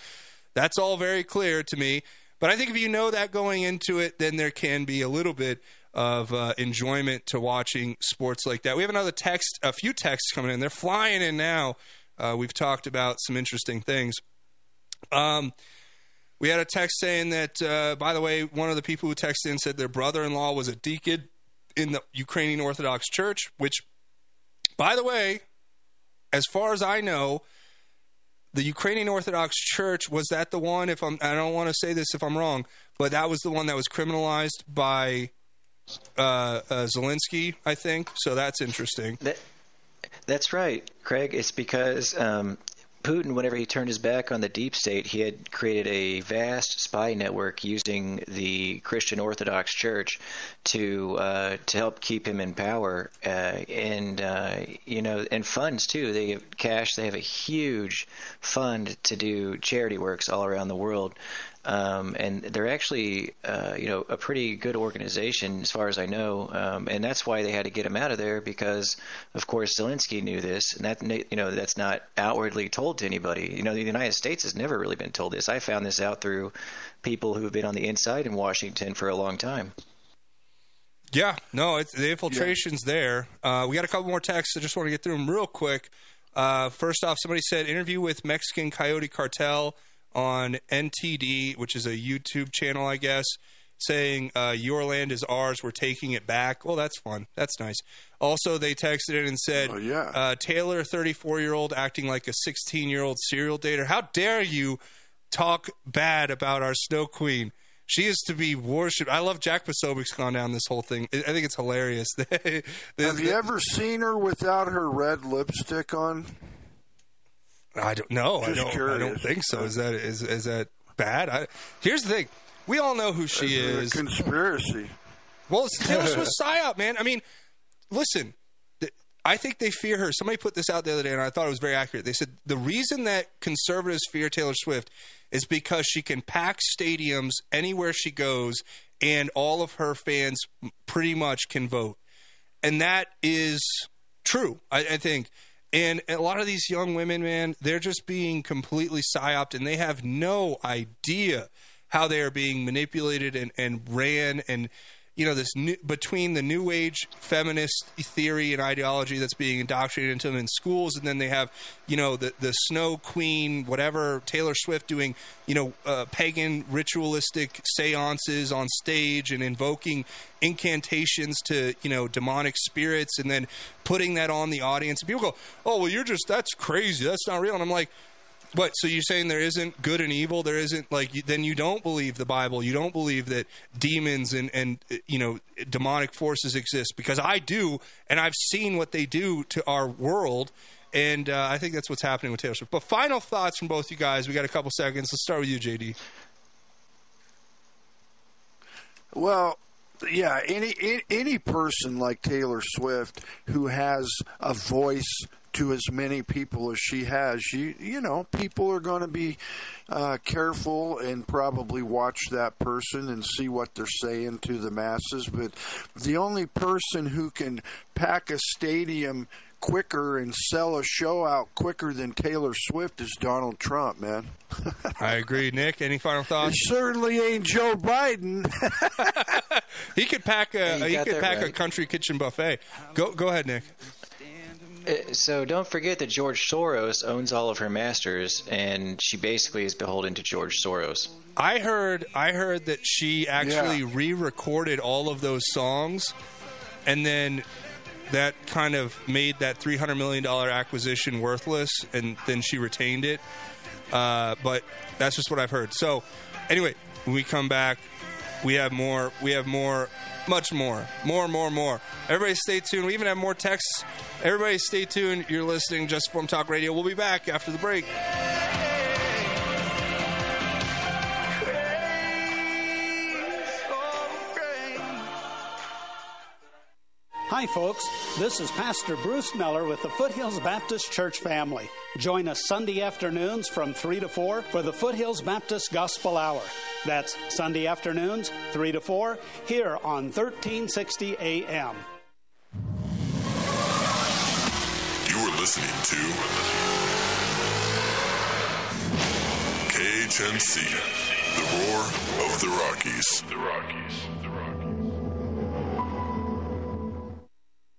That's all very clear to me. But I think if you know that going into it, then there can be a little bit of uh, enjoyment to watching sports like that. We have another text, a few texts coming in. They're flying in now. Uh, we've talked about some interesting things. Um, we had a text saying that, uh, by the way, one of the people who texted in said their brother in law was a deacon in the Ukrainian Orthodox Church, which, by the way, as far as I know, the Ukrainian Orthodox Church was that the one? If I'm, I don't want to say this if I'm wrong, but that was the one that was criminalized by uh, uh, Zelensky, I think. So that's interesting. That, that's right, Craig. It's because um, Putin, whenever he turned his back on the deep state, he had created a vast spy network using the Christian Orthodox Church to uh, to help keep him in power, uh, and uh, you know, and funds too. They have cash. They have a huge fund to do charity works all around the world. Um, and they're actually, uh, you know, a pretty good organization as far as I know, um, and that's why they had to get him out of there because, of course, Zelensky knew this, and that you know that's not outwardly told to anybody. You know, the United States has never really been told this. I found this out through people who have been on the inside in Washington for a long time. Yeah, no, it's, the infiltration's there. Uh, we got a couple more texts. I just want to get through them real quick. Uh, first off, somebody said interview with Mexican Coyote Cartel on NTD, which is a YouTube channel, I guess, saying uh, your land is ours. We're taking it back. Well, that's fun. That's nice. Also, they texted in and said, yeah. uh, Taylor, 34 year old, acting like a 16 year old serial dater. How dare you talk bad about our Snow Queen? She is to be worshipped. I love Jack Posobiec's gone down this whole thing. I I think it's hilarious. Have you ever seen her without her red lipstick on? I don't know. I don't, I don't think so. Is that is is that bad? I, here's the thing: we all know who she is. conspiracy. Well, it's Taylor Swift psyop, man. I mean, listen. th- I think they fear her. Somebody put this out the other day, and I thought it was very accurate. They said the reason that conservatives fear Taylor Swift is because she can pack stadiums anywhere she goes, and all of her fans pretty much can vote, and that is true. I, I think. And a lot of these young women, man, they're just being completely psyoped, and they have no idea how they are being manipulated and, and ran and you know this new, between the new age feminist theory and ideology that's being indoctrinated into them in schools and then they have you know the the snow queen whatever taylor swift doing you know uh, pagan ritualistic seances on stage and invoking incantations to you know demonic spirits and then putting that on the audience. And people go oh well you're just that's crazy. That's not real. And i'm like what? So you're saying there isn't good and evil? There isn't like you, then you don't believe the Bible. You don't believe that demons and and you know demonic forces exist because I do, and I've seen what they do to our world. And uh, I think that's what's happening with Taylor Swift. But final thoughts from both you guys. We got a couple seconds. Let's start with you, JD. Well, yeah, any- any person like Taylor Swift who has a voice to as many people as she has, you you know, people are going to be uh, careful and probably watch that person and see what they're saying to the masses. But the only person who can pack a stadium quicker and sell a show out quicker than Taylor Swift is Donald Trump, man. I agree, Nick. Any final It thoughts? certainly ain't Joe Biden. He could pack a you he could that pack a country kitchen buffet. Go go ahead, Nick. So don't forget that George Soros owns all of her masters, and she basically is beholden to George Soros. I heard I heard that she actually re-recorded all of those songs, and then that kind of made that three hundred million dollar acquisition worthless, and then she retained it. Uh, but that's just what I've heard. So anyway, when we come back, we have more. We have more. Much more, more, more, more. Everybody, stay tuned. We even have more texts. Everybody, stay tuned. You're listening Just Informed Talk Radio. We'll be back after the break. Hi, folks. This is Pastor Bruce Miller with the Foothills Baptist Church family. Join us Sunday afternoons from 3 to 4 for the Foothills Baptist Gospel Hour. That's Sunday afternoons, 3 to 4, here on 1360 AM. You are listening to KHNC, the roar of the Rockies. The Rockies.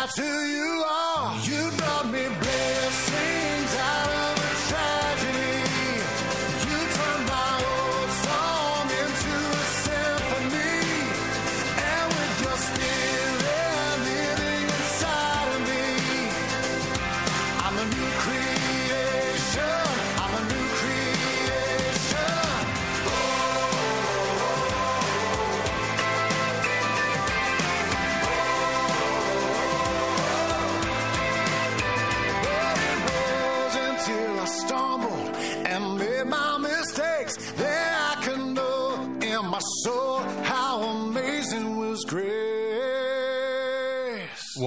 That's who you are.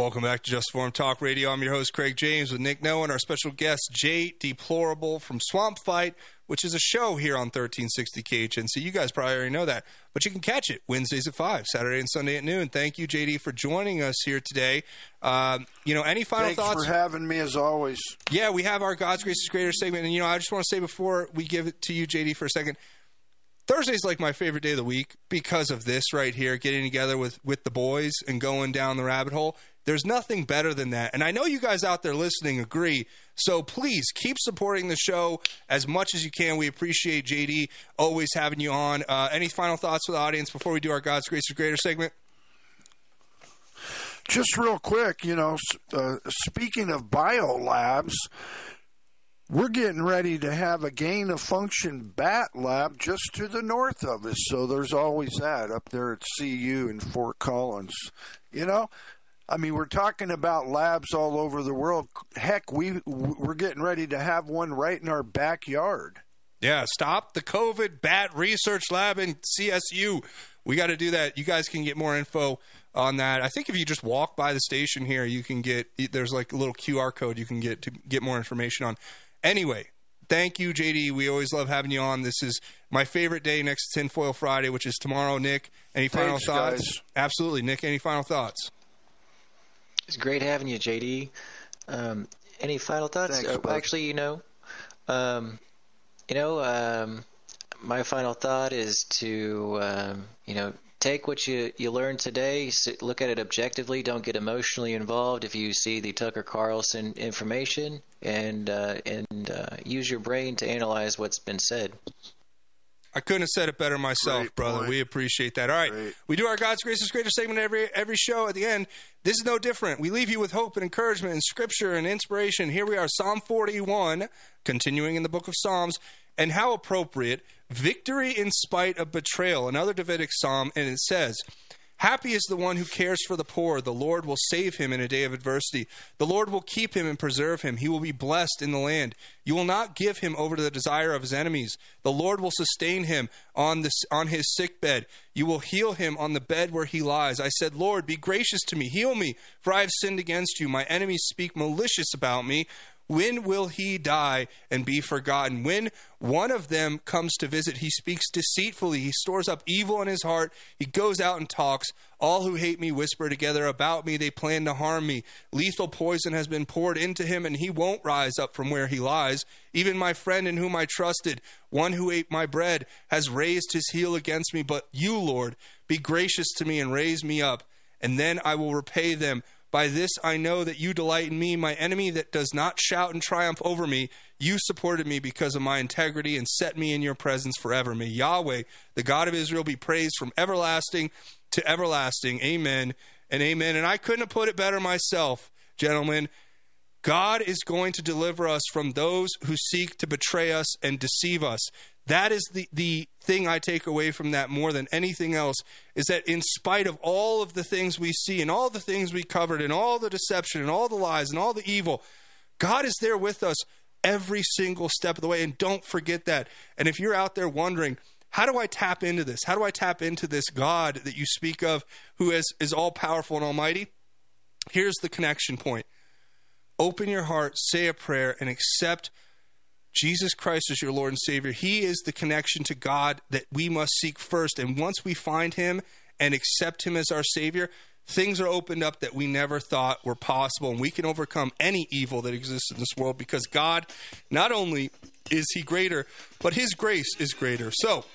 Welcome back to Just Informed Talk Radio. I'm your host, Craig James, with Nick Noah and our special guest, Jay Deplorable from Swamp Fight, which is a show here on 1360 KHNC. So you guys probably already know that, but you can catch it Wednesdays at 5, Saturday and Sunday at noon. Thank you, JD, for joining us here today. Um, you know, any final thoughts? Thanks thoughts? for having me as always. Yeah, we have our God's Grace is Greater segment. And, you know, I just want to say before we give it to you, JD, for a second, Thursday's like my favorite day of the week because of this right here, getting together with, with the boys and going down the rabbit hole. There's nothing better than that. And I know you guys out there listening agree. So please keep supporting the show as much as you can. We appreciate JD always having you on. Uh, any final thoughts for the audience before we do our God's Grace is Greater segment? Just real quick, you know, uh, speaking of biolabs, we're getting ready to have a gain of function bat lab just to the north of us. So there's always that up there at CU in Fort Collins. You know, I mean, we're talking about labs all over the world. Heck, we we're getting ready to have one right in our backyard. Yeah, stop the COVID Bat Research Lab in CSU. We got to do that. You guys can get more info on that. I think if you just walk by the station here, you can get there's like a little QR code you can get to get more information on. Anyway, thank you, JD. We always love having you on. This is my favorite day next to Tinfoil Friday, which is tomorrow. Nick, any final Thanks, thoughts? guys. Absolutely, Nick. Any final thoughts? It's great having you, JD. Um, any final thoughts? Thanks, bud. actually, you know, um, you know, um, my final thought is to, um, you know, take what you you learned today, look at it objectively. Don't get emotionally involved if you see the Tucker Carlson information, and uh, and uh, use your brain to analyze what's been said. I couldn't have said it better myself, brother. We appreciate that. All right, we do our God's grace is greater segment every every show. At the end, this is no different. We leave you with hope and encouragement and scripture and inspiration. Here we are, Psalm forty one, continuing in the book of Psalms, and how appropriate victory in spite of betrayal. Another Davidic psalm, and it says. Happy is the one who cares for the poor. The Lord will save him in a day of adversity. The Lord will keep him and preserve him. He will be blessed in the land. You will not give him over to the desire of his enemies. The Lord will sustain him on this on his sick bed. You will heal him on the bed where he lies. I said, Lord, be gracious to me. Heal me, for I have sinned against you. My enemies speak malicious about me. When will he die and be forgotten? When one of them comes to visit, he speaks deceitfully. He stores up evil in his heart. He goes out and talks. All who hate me whisper together about me. They plan to harm me. Lethal poison has been poured into him, and he won't rise up from where he lies. Even my friend in whom I trusted, one who ate my bread, has raised his heel against me. But you, Lord, be gracious to me and raise me up, and then I will repay them by this I know that you delight in me, my enemy that does not shout and triumph over me. You supported me because of my integrity and set me in your presence forever. May Yahweh, the God of Israel, be praised from everlasting to everlasting. Amen and amen. And I couldn't have put it better myself, gentlemen. God is going to deliver us from those who seek to betray us and deceive us. That is the, the thing I take away from that more than anything else is that in spite of all of the things we see and all the things we covered and all the deception and all the lies and all the evil, God is there with us every single step of the way. And don't forget that. And if you're out there wondering, how do I tap into this? How do I tap into this God that you speak of who is, is all powerful and almighty? Here's the connection point open your heart, say a prayer, and accept Jesus Christ is your Lord and Savior. He is the connection to God that we must seek first. And once we find Him and accept Him as our Savior, things are opened up that we never thought were possible. And we can overcome any evil that exists in this world because God, not only is He greater, but His grace is greater. So,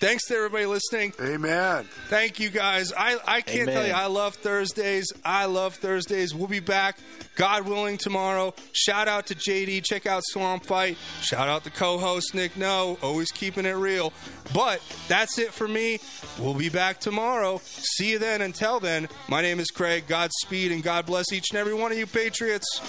Thanks to everybody listening. Amen. Thank you guys. I, I can't Amen. tell you, I love Thursdays. I love Thursdays. We'll be back, God willing, tomorrow. Shout out to JD. Check out Swamp Fight. Shout out to co host Nick No, always keeping it real. But that's it for me. We'll be back tomorrow. See you then. Until then, my name is Craig. Godspeed and God bless each and every one of you, Patriots.